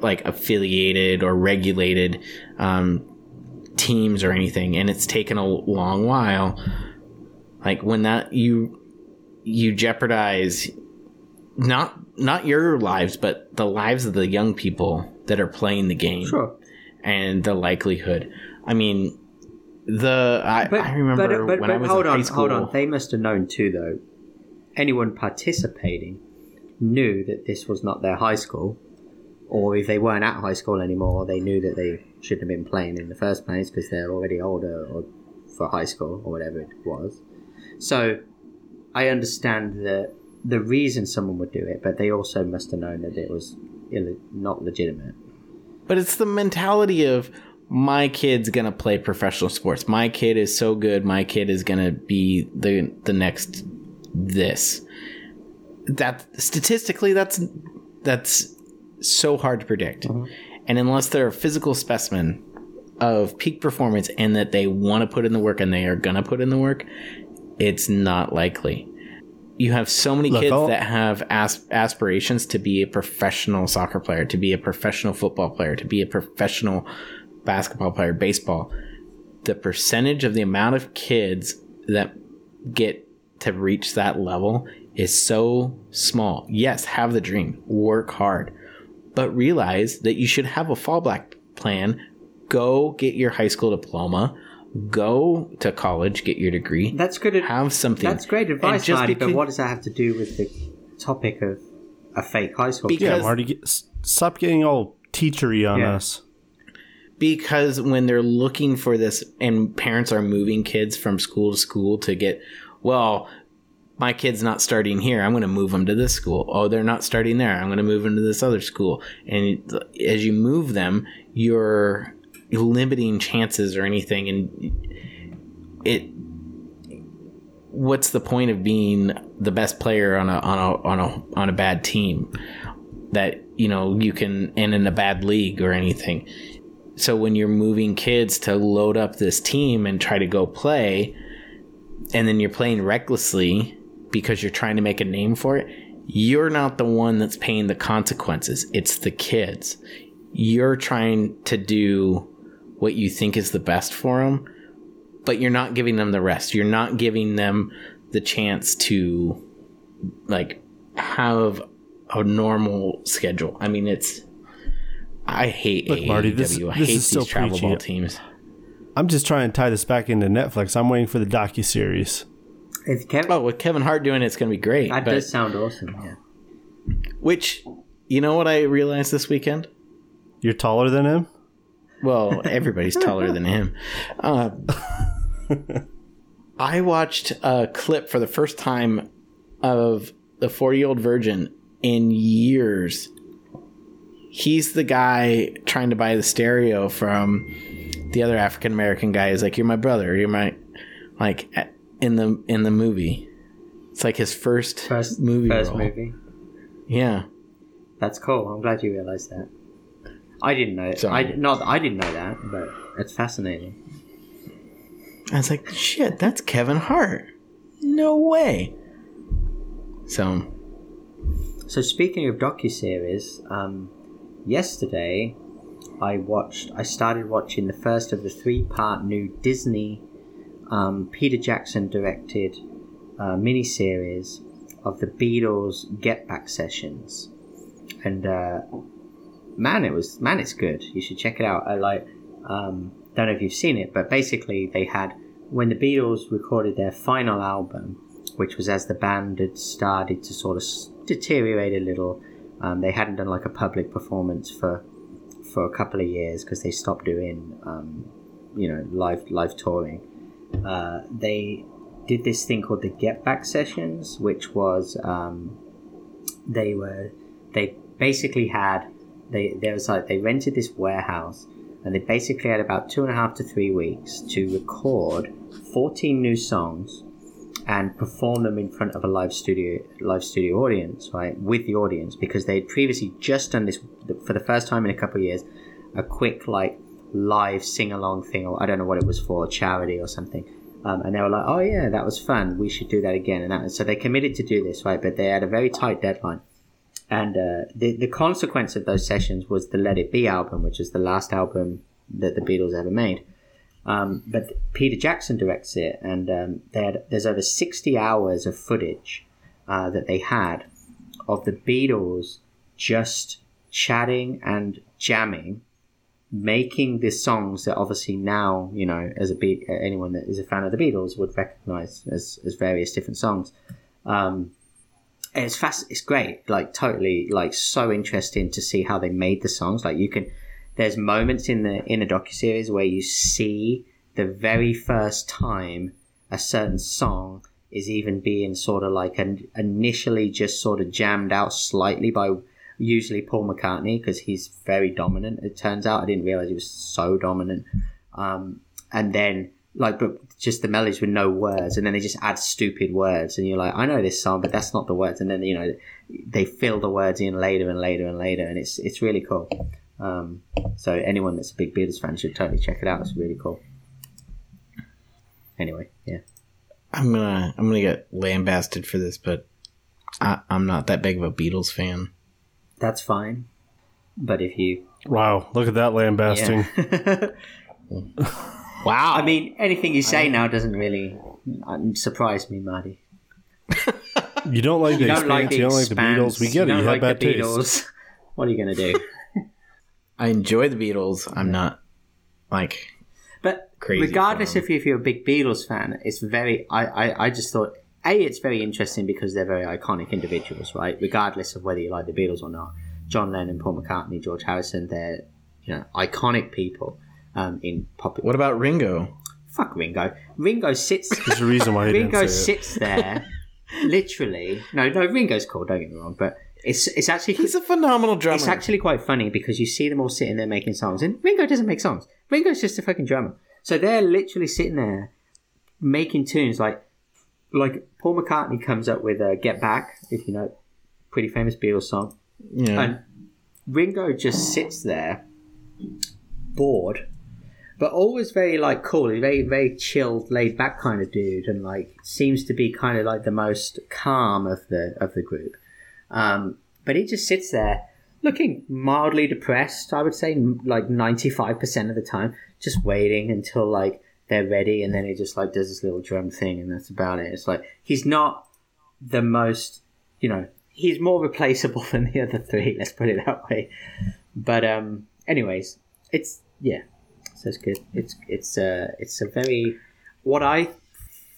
like affiliated or regulated um, teams or anything, and it's taken a long while. Like when that you you jeopardize not not your lives, but the lives of the young people that are playing the game sure. and the likelihood. I mean, the I, I remember when I was hold in high on, school. hold on. They must have known too, though. Anyone participating knew that this was not their high school, or if they weren't at high school anymore, they knew that they shouldn't have been playing in the first place because they're already older or for high school or whatever it was. So, I understand the the reason someone would do it, but they also must have known that it was Ill- not legitimate. But it's the mentality of my kid's gonna play professional sports. My kid is so good. My kid is gonna be the the next this. That statistically, that's that's so hard to predict. Mm-hmm. And unless they're a physical specimen of peak performance and that they want to put in the work and they are gonna put in the work, it's not likely. You have so many Look, kids I'll- that have as- aspirations to be a professional soccer player, to be a professional football player, to be a professional basketball player, baseball. The percentage of the amount of kids that get to reach that level is so small. Yes, have the dream, work hard, but realize that you should have a fallback plan. Go get your high school diploma, go to college, get your degree, That's good. ad- have something. That's great advice, just Marty. But what does that have to do with the topic of a fake high school? Because- Yeah, Because- Marty, get, s- stop getting all teachery on Yeah. us. because when they're looking for this and parents are moving kids from school to school to get well my kid's not starting here i'm going to move them to this school. Oh they're not starting there i'm going to move them to this other school. And as you move them you're limiting chances or anything and it what's the point of being the best player on a on a on a on a bad team? That you know you can and in a bad league or anything. So when you're moving kids to load up this team and try to go play and then you're playing recklessly because you're trying to make a name for it you're not the one that's paying the consequences it's the kids you're trying to do what you think is the best for them but you're not giving them the rest you're not giving them the chance to like have a normal schedule i mean it's I hate Look, AAU. Marty, this- I hate these travel preachy. ball teams. I'm just trying to tie this back into Netflix. I'm waiting for the docu series. If Kevin, Oh, with Kevin Hart doing it, it's going to be great. that but- does sound awesome. Yeah. which, you know what I realized this weekend? You're taller than him. Well, everybody's taller than him. Uh, I watched a clip for the first time of the 40 year old virgin in years. He's the guy trying to buy the stereo from the other African American guy. He's like, "You're my brother. You're my like at- in the in the movie." It's like his first First movie First role. movie. Yeah, That's cool. I'm glad you realised that. I didn't know. So- I not. I didn't know that, but it's fascinating. I was like, "Shit, that's Kevin Hart." No way. So So speaking of docuseries, um, yesterday I watched. I started watching the first of the three-part new Disney um, Peter Jackson directed uh, miniseries of the Beatles Get Back sessions, and uh, man, it was man, it's good. You should check it out. I like. Um, don't know if you've seen it, but basically they had when the Beatles recorded their final album, which was as the band had started to sort of deteriorate a little. Um, they hadn't done like a public performance for for a couple of years because they stopped doing um, you know live live touring. Uh, they did this thing called the Get Back sessions, which was um, they were they basically had they there was like they rented this warehouse and they basically had about two and a half to three weeks to record 14 new songs and perform them in front of a live studio live studio audience right with the audience because they had previously just done this for the first time in a couple of years a quick like live sing along thing or I don't know what it was for charity or something. Um, and they were like oh yeah that was fun. We should do that again. And that, so they committed to do this right? But they had a very tight deadline. And uh, the the consequence of those sessions was the Let It Be album, which is the last album that the Beatles ever made. Um, but Peter Jackson directs it, and um, had, there's over sixty hours of footage uh, that they had of the Beatles just chatting and jamming, making the songs that obviously now you know as a Be- anyone that is a fan of the Beatles would recognize as as various different songs. Um, and it's fast it's great like totally like so interesting to see how they made the songs like you can there's moments in the in a docu-series where you see the very first time a certain song is even being sort of like an, initially just sort of jammed out slightly by usually Paul McCartney because he's very dominant it turns out. I didn't realize he was so dominant. Um, and then like but just the melodies with no words and then they just add stupid words and you're like i know this song but that's not the words. And then you know they fill the words in later and later and later and it's it's really cool. Um, so anyone that's a big beatles fan should totally check it out it's really cool. Anyway yeah. I'm gonna I'm gonna get lambasted for this, but I, I'm not that big of a Beatles fan. That's fine but if you Wow, look at that lambasting. yeah. Wow. i mean anything you say now doesn't really uh, surprise me marty You don't like the you don't like the you don't like the Beatles. We get you it. You don't have like bad the taste. What are you gonna do I enjoy the Beatles. I'm not like But Crazy regardless if, you, if you're a big Beatles fan, it's very. I, I, I just thought a it's very interesting because they're very iconic individuals, right? Regardless of whether you like the Beatles or not, John Lennon, Paul McCartney, George Harrison, they're you know iconic people um, in pop. what about Ringo? Fuck Ringo. Ringo sits. There's a reason why he Ringo didn't say it. sits there, literally. No, no, Ringo's cool. Don't get me wrong, but it's it's actually He's a phenomenal drummer. it's actually quite funny because you see them all sitting there making songs, and Ringo doesn't make songs. Ringo's just a fucking drummer. So they're literally sitting there making tunes like like Paul McCartney comes up with a "Get Back," if you know, pretty famous Beatles song, yeah. and Ringo just sits there, bored, but always very like cool. Very very chilled, laid back kind of dude, and like seems to be kind of like the most calm of the of the group. Um, but he just sits there looking mildly depressed. I would say like ninety five percent of the time, just waiting until like they're ready, and then he just like does this little drum thing, and that's about it. It's like he's not the most, you know, he's more replaceable than the other three. Let's put it that way. But um, anyways, it's yeah. so it's good. It's it's a it's a very what I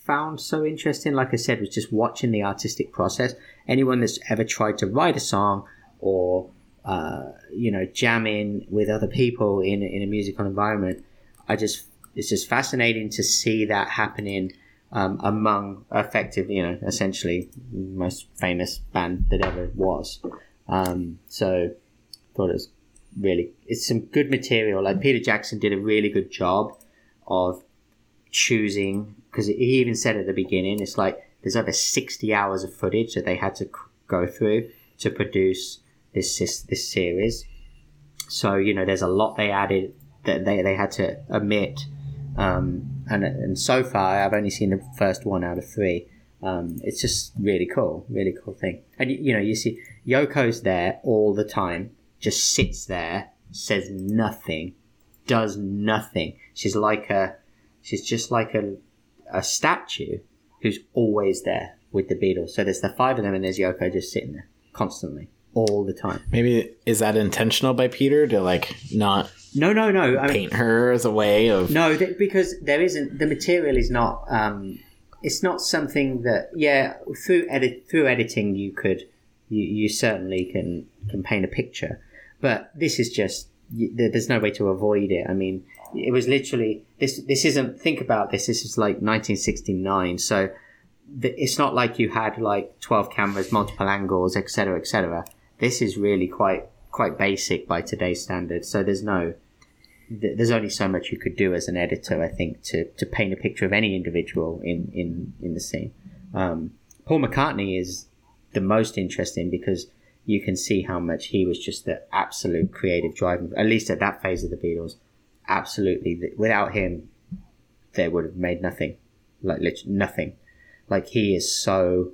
found so interesting. Like I said, was just watching the artistic process. Anyone that's ever tried to write a song or uh, you know jamming with other people in in a musical environment, I just it's just fascinating to see that happening um, among effective, you know, essentially most famous band that ever was. Um, so thought it was really it's some good material. Like Peter Jackson did a really good job of choosing because he even said at the beginning it's like there's over 60 hours of footage that they had to go through to produce this this, this series. So you know there's a lot they added that they, they had to omit. Um, and and so far I've only seen the first one out of three. Um, it's just really cool, really cool thing. And you, you know you see Yoko's there all the time just sits there, says nothing, does nothing. She's like a, she's just like a, a statue who's always there with the Beatles. So there's the five of them, and there's Yoko just sitting there constantly, all the time. Maybe is that intentional by Peter to like not No, no, no. I mean, paint her as a way of no, th- because there isn't. The material is not. Um, it's not something that. Yeah, through edit through editing, you could. You, you certainly can can paint a picture, but this is just y- there- there's no way to avoid it. I mean, it was literally this. This isn't. Think about this. This is like 1969. So th- it's not like you had like 12 cameras, multiple angles, etc., etc. This is really quite quite basic by today's standards. So there's no. Th- There's only so much you could do as an editor, I think, to, to paint a picture of any individual in, in, in the scene. Um, Paul McCartney is the most interesting because you can see how much he was just the absolute creative driving, at least at that phase of the Beatles. Absolutely, without him, they would have made nothing, like literally nothing. Like he is so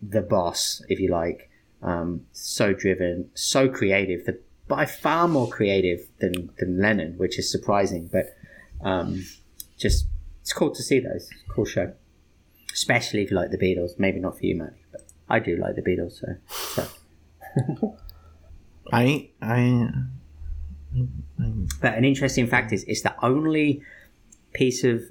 the boss, if you like, um, so driven, so creative, the, by far more creative than than Lennon, which is surprising, but um, just it's cool to see those. Cool show, especially if you like the Beatles. Maybe not for you, Marty, but I do like the Beatles. So, so. I I But an interesting fact is, it's the only piece of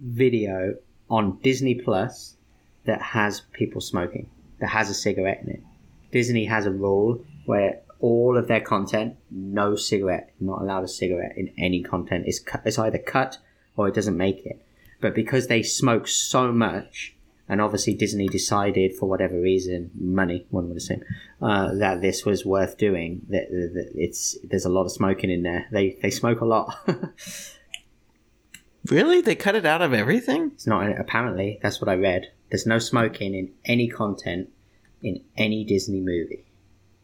video on Disney Plus that has people smoking, that has a cigarette in it. Disney has a rule where all of their content, no cigarette, not allowed a cigarette in any content. It's, cut, it's either cut or it doesn't make it. But because they smoke so much, and obviously Disney decided for whatever reason, money, one would assume, uh, that this was worth doing. That, that it's there's a lot of smoking in there. They they smoke a lot. really they cut it out of everything. it's not apparently that's what I read. There's no smoking in any content in any Disney movie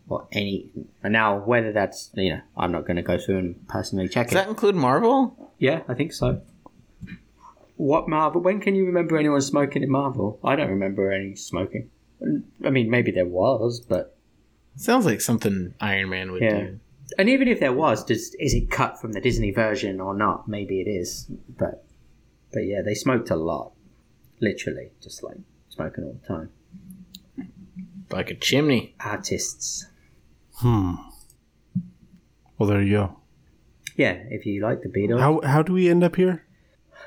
or any. And now whether that's you know I'm not going to go through and personally check Does it. that include Marvel? Yeah, I think so. What Marvel? When can you remember anyone smoking in Marvel? I don't remember any smoking. I mean, maybe there was, but Sounds like something Iron Man would Yeah. do. and even if there was, does is it cut from the Disney version or not? Maybe it is, but but yeah, they smoked a lot, literally, just like smoking all the time. Like a chimney. Artists, Hmm. Well, there you go. yeah. If you like the Beatles, How how do we end up here?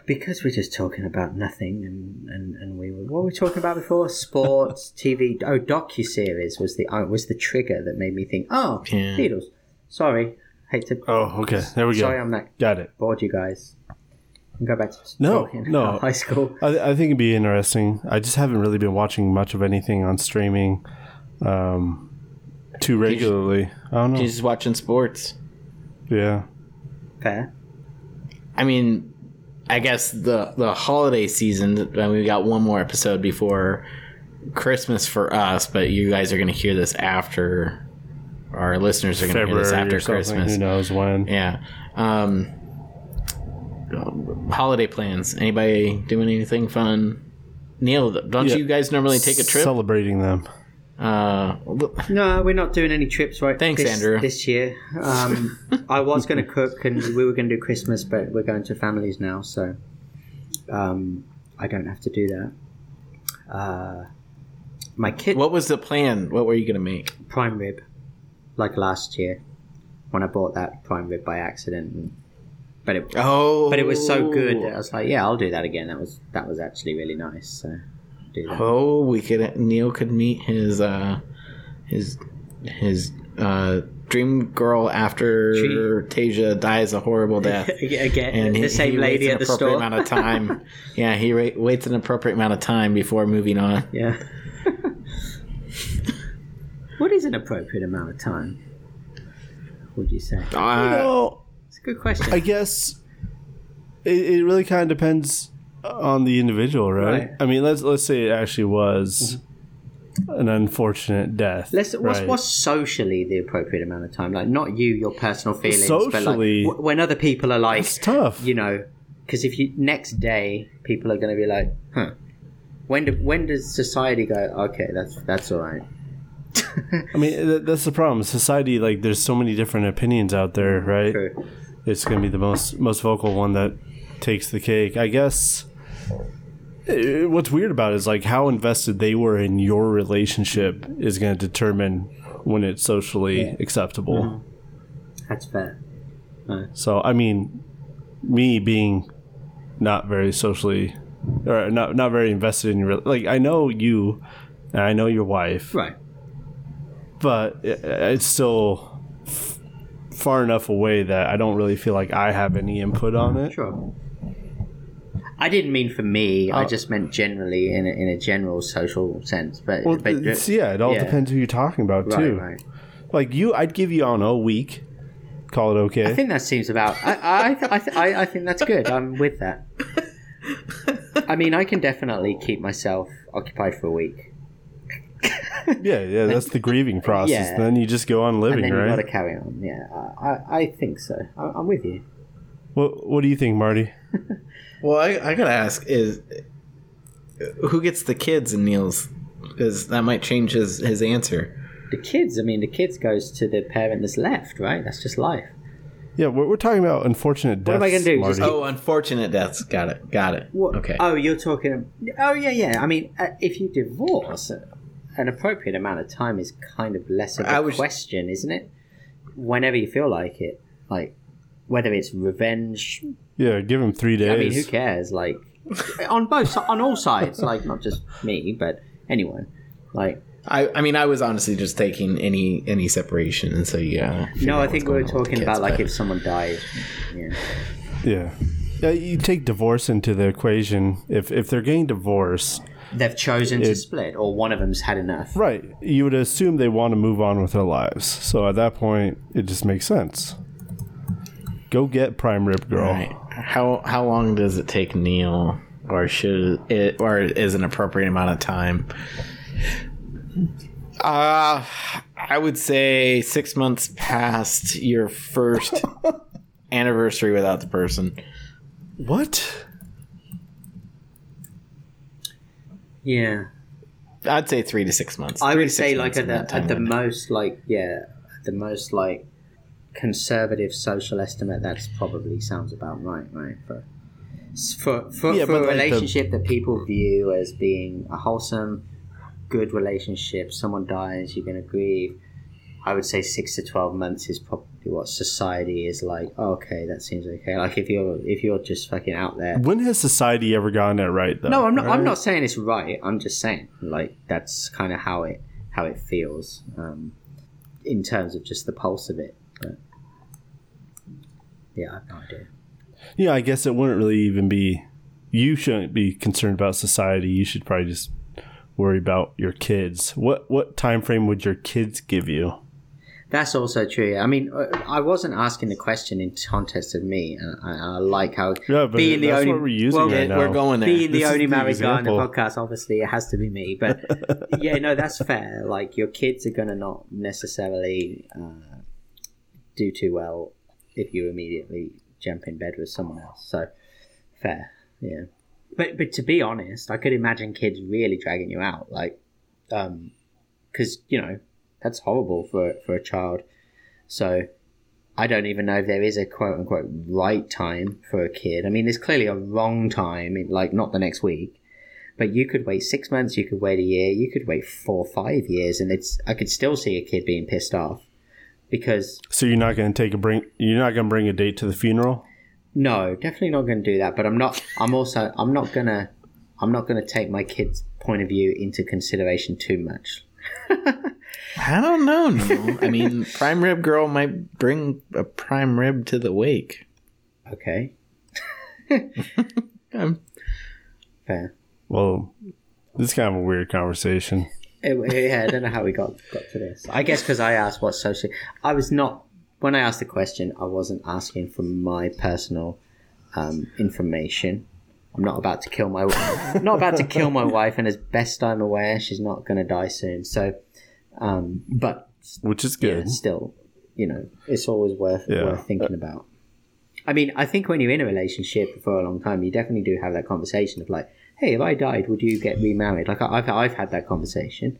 because we're just talking about nothing, and and, and we were what were we talking about before? Sports, TV. Oh, docu series was the oh, was the trigger that made me think. Oh, Yeah. Beatles. Sorry, hate to. Oh, okay. There we go. Sorry, I'm not Got it. bored you guys. And go back to No, no. high school. I, I think it'd be interesting. I just haven't really been watching much of anything on streaming um, too regularly. I don't know. He's just watching sports. Yeah. Fair. I mean, I guess the the holiday season. and We got one more episode before Christmas for us, but you guys are going to hear this after. Our listeners are going to hear this after. Christmas. Who knows when? Yeah. Um, holiday plans. Anybody doing anything fun? Neil, don't Yeah. you guys normally take a trip? Celebrating them. Uh, No, we're not doing any trips right. Thanks, this, Andrew. This year, um, I was going to cook and we were going to do Christmas, but we're going to families now, so um, I don't have to do that. Uh, my kid what was the plan? What were you going to make? prime rib, like last year, when I bought that prime rib by accident. And but it Oh, but it was so good that I was like, yeah, I'll do that again. That was that was actually really nice. So do. Oh, we could Neil could meet his uh his his uh dream girl after Tasia dies a horrible death. again, And the he- same he lady at the store. amount of time. yeah, he ra- waits an appropriate amount of time before moving on. Yeah. what is an appropriate amount of time? Would you say? Uh, well, It's a good question. I guess it, it really kind of depends on the individual, right? Right. I mean, let's let's say it actually was mm-hmm. an unfortunate death. Let's what's right? what's socially the appropriate amount of time? Like not you, your personal feelings, but like Socially- when other people are like, It's tough. you know, because if you next day people are going to be like, huh, when do, when does society go? Okay, that's that's all right. I mean, th- that's the problem. Society, like, there's so many different opinions out there, mm-hmm. right? True. It's going to be the most most vocal one that takes the cake. I guess. Eh, What's weird about it is like how invested they were in your relationship is going to determine when it's socially acceptable. Mm-hmm. That's fair. So I mean, me being not very socially or not not very invested in your like I know you and I know your wife, Right. but it, it's still f- far enough away that I don't really feel like I have any input on it. Sure. I didn't mean for me. I Uh, just meant generally in a, in a general social sense. But, Well, but yeah, it all yeah. depends who you're talking about right, too. right. Like you, I'd give you on a week. Call it okay. I think that seems about. I I, I, th- I I think that's good. I'm with that. I mean, I can definitely keep myself occupied for a week, yeah, yeah, that's the grieving process. Yeah. Then you just go on and living, then you've got to carry on. Yeah, I, I, I think so. I, I'm with you. What What do you think, Marty? well, I, I gotta ask: is who gets the kids in Neil's? Because that might change his his answer. The kids. I mean, the kids goes to the parent that's left. Right. That's just life. Yeah, we're, we're talking about unfortunate deaths. What am I gonna do? Marty. Just Oh, unfortunate deaths. Got it. Got it. What? Okay. Oh, you're talking. Oh, yeah, yeah. I mean, uh, if you divorce, uh, an appropriate amount of time is kind of less of a I was- question, isn't it? Whenever you feel like it, like whether it's revenge. Yeah, give him three days. I mean, who cares? Like on both, on all sides. Like not just me, but anyone. Like I, I mean, I was honestly just taking any any separation, and so yeah. no, I think we were going on with the talking about kids, like but- if someone dies. Yeah. Yeah. Yeah, you take divorce into the equation. If if they're getting divorced, They've chosen to split, or one of them's had enough. right, you would assume they want to move on with their lives. So at that point, it just makes sense. Go get prime rib girl. Right. How how long does it take Neil, or should it, or is an appropriate amount of time? Uh I would say six months past your first anniversary without the person. What? Yeah. I'd say three to six months. I Three would say like at the at the window. most like yeah at the most like conservative social estimate that's probably sounds about right right for for for, Yeah, for a like the- relationship that people view as being a wholesome good relationship someone dies you're going to grieve I would say six to twelve months is probably what society is like. Oh, okay, that seems okay. Like if you're if you're just fucking out there. When has society ever gotten it right though? No, I'm not. I'm not saying it's right. I'm just saying like that's kind of how it how it feels um, in terms of just the pulse of it. But yeah, I have no idea. Yeah, I guess it wouldn't really even be. You shouldn't be concerned about society. You should probably just worry about your kids. What what time frame would your kids give you? That's also true. I mean, uh, I wasn't asking the question in context of me, I, I like how Yeah, but being the only we're using well, right now. we're going there. being the This is only the married guy on the podcast, obviously it has to be me. But yeah, no, that's fair. Like your kids are gonna not necessarily uh, do too well if you immediately jump in bed with someone else. So fair, yeah. But but to be honest, I could imagine kids really dragging you out, like, um, because you know that's horrible for for a child. So I don't even know if there is a quote unquote right time for a kid. I mean, there's clearly a wrong time, like not the next week, but you could wait six months, you could wait a year, you could wait four, five years, and it's I could still see a kid being pissed off because So you're not going to take a bring. You're not going to bring a date to the funeral. No, definitely not going to do that. But I'm not. I'm also. I'm not gonna. I'm not going to take my kid's point of view into consideration too much. I don't know. No, I mean, prime rib girl might bring a prime rib to the wake. Okay, Um, fair. Well, this is kind of a weird conversation. It, yeah, I don't know how we got got to this. I guess because I asked what social. I was not when I asked the question. I wasn't asking for my personal um, information. I'm not about to kill my not about to kill my wife, and as best I'm aware, she's not going to die soon. So, um, but which is yeah, good. still, you know, it's always worth Yeah. worth thinking about. I mean, I think when you're in a relationship for a long time, you definitely do have that conversation of like, "Hey, if I died, would you get remarried?" Like I- I've I've had that conversation,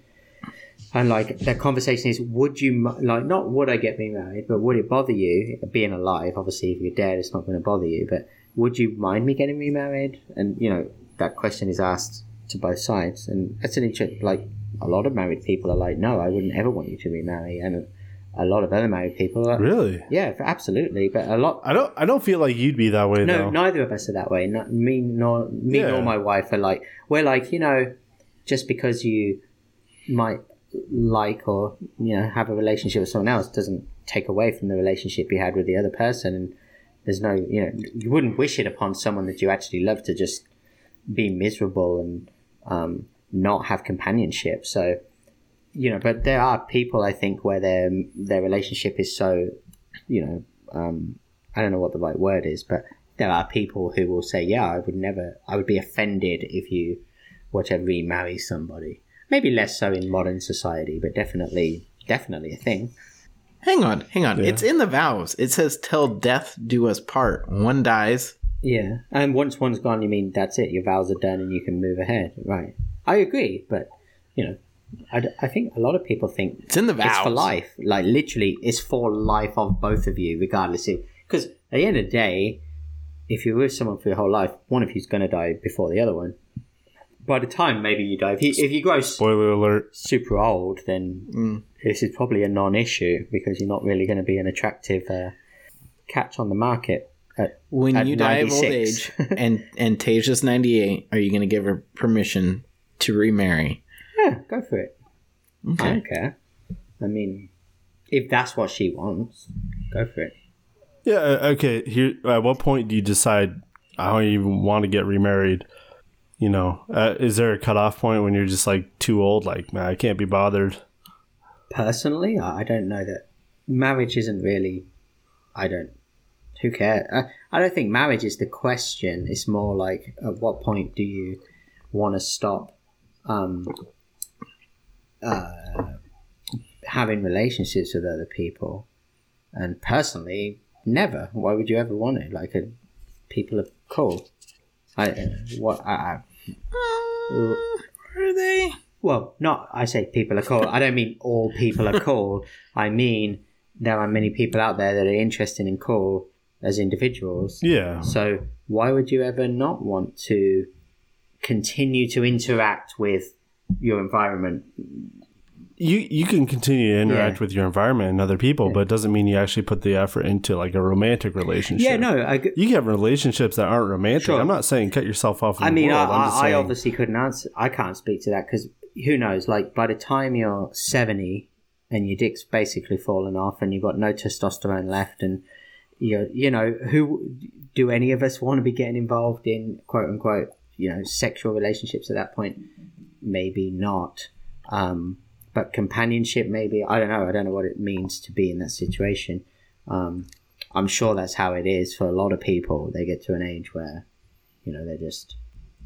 and like that conversation is, "Would you like not would I get remarried, but would it bother you being alive? Obviously, if you're dead, it's not going to bother you, but would you mind me getting remarried?" And you know, that question is asked to both sides, and that's an interesting. Like a lot of married people are like, "No, I wouldn't ever want you to remarry," and a lot of other married people are, Really? yeah, absolutely. But a lot, I don't. I don't feel like you'd be that way no, though. neither of us are that way. Not me nor me Yeah. nor my wife are like we're like you know, just because you might like or you know have a relationship with someone else doesn't take away from the relationship you had with the other person. And there's no you know you wouldn't wish it upon someone that you actually love to just be miserable and um, not have companionship. So you know, but there are people I think where their their relationship is so you know um, I don't know what the right word is, but there are people who will say, "Yeah, I would never, I would be offended if you were to remarry somebody." Maybe less so in modern society, but definitely, definitely a thing. hang on, hang on. Yeah. It's in the vows. It says, "Till death do us part." One dies. Yeah, and once one's gone, you mean that's it. Your vows are done, and you can move ahead. Right? I agree, but you know, I, d- I think a lot of people think It's in the vows. it's for life. Like literally, it's for life of both of you, regardless. Because at the end of the day, if you're with someone for your whole life, one of you's going to die before the other one. By the time maybe you die, if you, if you grow Spoiler alert. super old, then Mm. this is probably a non-issue because you're not really going to be an attractive uh, catch on the market. At, When At you die of old age, and and Tasia's ninety eight, are you going to give her permission to remarry? Yeah, go for it. I don't care. I mean, if that's what she wants, go for it. Yeah. uh, Okay. Here. At what point do you decide I don't even want to get remarried? You know, uh, is there a cutoff point when you're just like too old? Like, man, I can't be bothered. personally i I don't know that marriage isn't really i don't who cares I, I don't think marriage is the question it's more like at what point do you want to stop um uh having relationships with other people and personally never why would you ever want it like a, people are cool i uh, what i, I Are they? well, not I say people are cool. I don't mean all people are cool. I mean there are many people out there that are interested in cool as individuals. Yeah. So why would you ever not want to continue to interact with your environment? You you can continue to interact Yeah. with your environment and other people, but it doesn't mean you actually put the effort into like a romantic relationship. Yeah, no, I, You can have relationships that aren't romantic. Sure. I'm not saying cut yourself off. From I mean, I, world. I'm just I, I obviously couldn't answer. I can't speak to that because who knows? Like by the time you're seventy and your dick's basically fallen off and you've got no testosterone left, and you you know who do any of us want to be getting involved in quote unquote you know sexual relationships at that point? Maybe not. Um, but companionship, maybe I don't know. I don't know what it means to be in that situation. Um, I'm sure that's how it is for a lot of people. They get to an age where, you know, they're just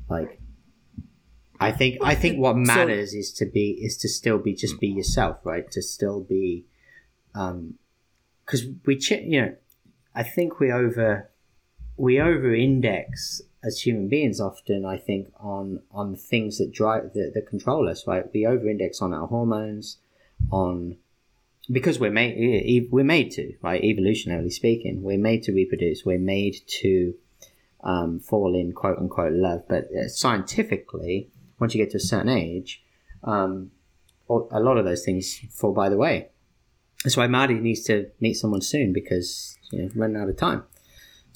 like. I think I think what matters is to be is to still be just be yourself, right? To still be, um, because we ch- you know, I think we over we over index as human beings often. I think on on things that drive that, that control us, right? We over index on our hormones, on because we're made we're made to right evolutionarily speaking we're made to reproduce we're made to um, fall in quote unquote love but uh, scientifically once you get to a certain age um, a lot of those things fall by the way that's why Marty needs to meet someone soon because you know running out of time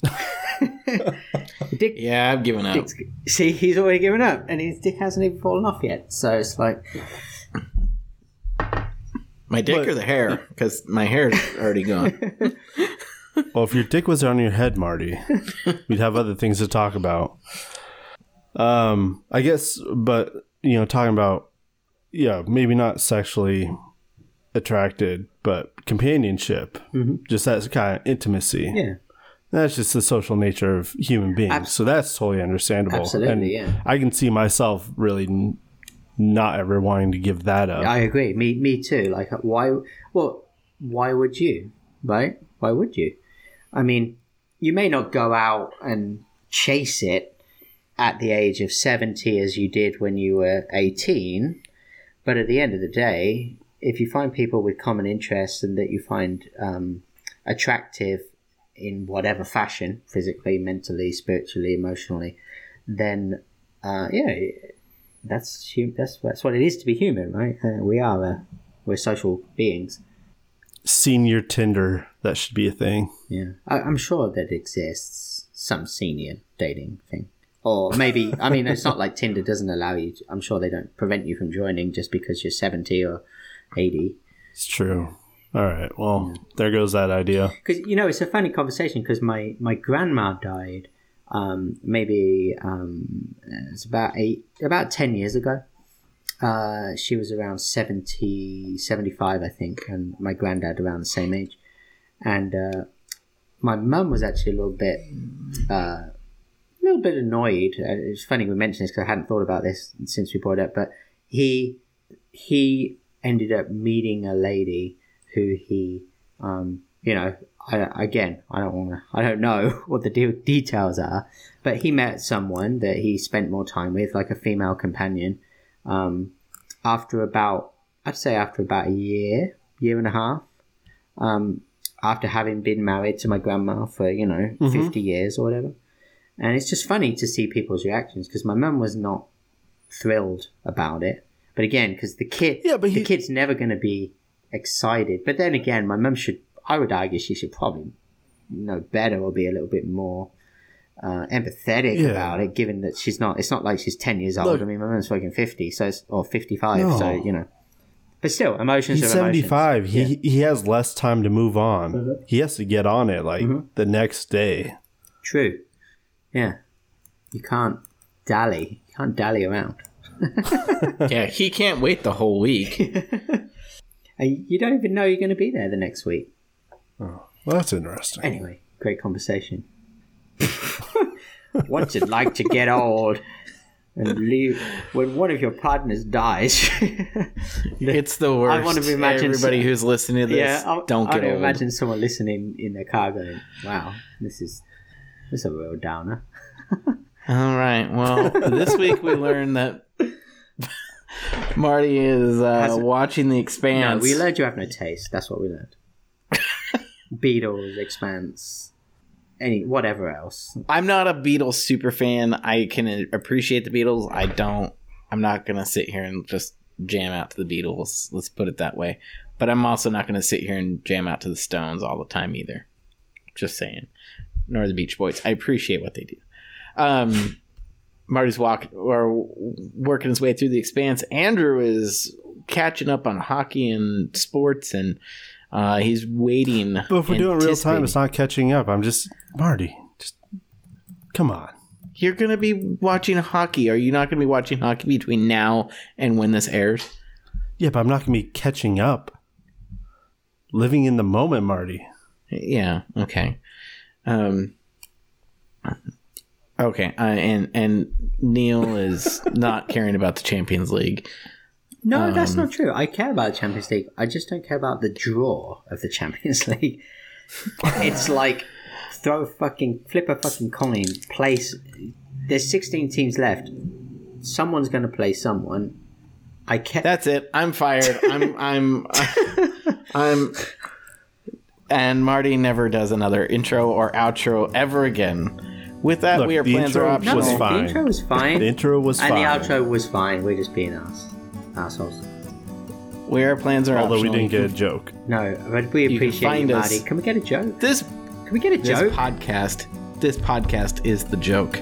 Dick, Yeah, I've given up. Dick's, see, he's already given up, and his dick hasn't even fallen off yet. So it's like, My dick But- or the hair? Because my hair's already gone. Well, if your dick was on your head, Marty, we'd have other things to talk about. Um, I guess, but you know, talking about yeah, maybe not sexually attracted, but companionship, just that kind of intimacy. yeah, That's just the social nature of human beings. Abs- so that's totally understandable. Absolutely, And yeah. I can see myself really n- not ever wanting to give that up. I agree. Me, me too. Like, why? Well, why would you? Right? Why would you? I mean, you may not go out and chase it at the age of seventy as you did when you were eighteen, but at the end of the day, if you find people with common interests and that you find um, attractive in whatever fashion, physically, mentally, spiritually, emotionally, then uh, yeah, that's that's that's what it is to be human, right? Uh, we are uh, we're social beings. Senior Tinder, that should be a thing. Yeah, I, I'm sure that exists some senior dating thing, or maybe I mean it's not like Tinder doesn't allow you. To, I'm sure they don't prevent you from joining just because you're 70 or 80. It's true. All right. Well, there goes that idea. Because you know it's a funny conversation because my my grandma died. Um, maybe um, it's about eight, about ten years ago. Uh, she was around 70, 75, I think, and my granddad around the same age. And uh, my mum was actually a little bit, uh, a little bit annoyed. Uh, it's funny we mentioned this because I hadn't thought about this since we brought it up. But he he ended up meeting a lady who he, um, you know, I, again, I don't want to, I don't know what the de- details are, but he met someone that he spent more time with, like a female companion. Um, after about, I'd say after about a year, year and a half, um, after having been married to my grandma for you know Mhm. 50 years or whatever and it's just funny to see people's reactions because my mum was not thrilled about it but again because the kid Yeah, but the kid's never going to be excited but then again my mum should i would argue she should probably know better or be a little bit more uh, empathetic Yeah. about it given that she's not it's not like she's 10 years old Look- i mean my mum's fucking 50 so it's, or 55 so you know but still emotions He's are emotions. 75. He Yeah. he has less time to move on. Mhm. He has to get on it like Mhm. the next day. True. Yeah. You can't dally. You can't dally around. yeah, he can't wait the whole week. And you don't even know you're going to be there the next week. Oh, well, that's interesting. Anyway, great conversation. What's it like to get old and leave when one of your partners dies? It's the worst. I want to imagine everybody some- who's listening to this. yeah, I, don't I get don't old. imagine someone listening in their car going, "Wow, this is this is a real downer." All right. Well, this week we learned that Marty is uh, watching The No, Expanse. we learned you have no taste. That's what we learned. Beatles, Expanse, any whatever else. I'm not a Beatles super fan. I can appreciate the Beatles. I don't. I'm not gonna sit here and just jam out to the Beatles. Let's put it that way. But I'm also not gonna sit here and jam out to the Stones all the time either. Just saying. Nor the Beach Boys. I appreciate what they do. Um, Marty's walk or working his way through the Expanse. Andrew is catching up on hockey and sports, and uh, he's waiting. But if we're doing real time, it's not catching up. I'm just Marty. Just come on. You're going to be watching hockey. Are you not going to be watching hockey between now and when this airs? Yeah, but I'm not gonna be catching up. Living in the moment, Marty. Yeah. Okay. Um. Okay. Uh, and and Neil is not caring about the Champions League. No, that's Um, not true. I care about the Champions League. I just don't care about the draw of the Champions League. it's like throw a fucking flip a fucking coin, place. There's 16 teams left. Someone's going to play someone. I care. That's it. I'm fired. I'm I'm I'm. And Marty never does another intro or outro ever again. With that, Look, we are the plans are intro optional. was the fine. intro was fine. The intro was and fine. And the outro was fine. We're just being us. Assholes. We are plans are Although we didn't get a joke. No, but we can appreciate find you, us- Can we get a joke? this Can we get a this joke? podcast this podcast is the joke.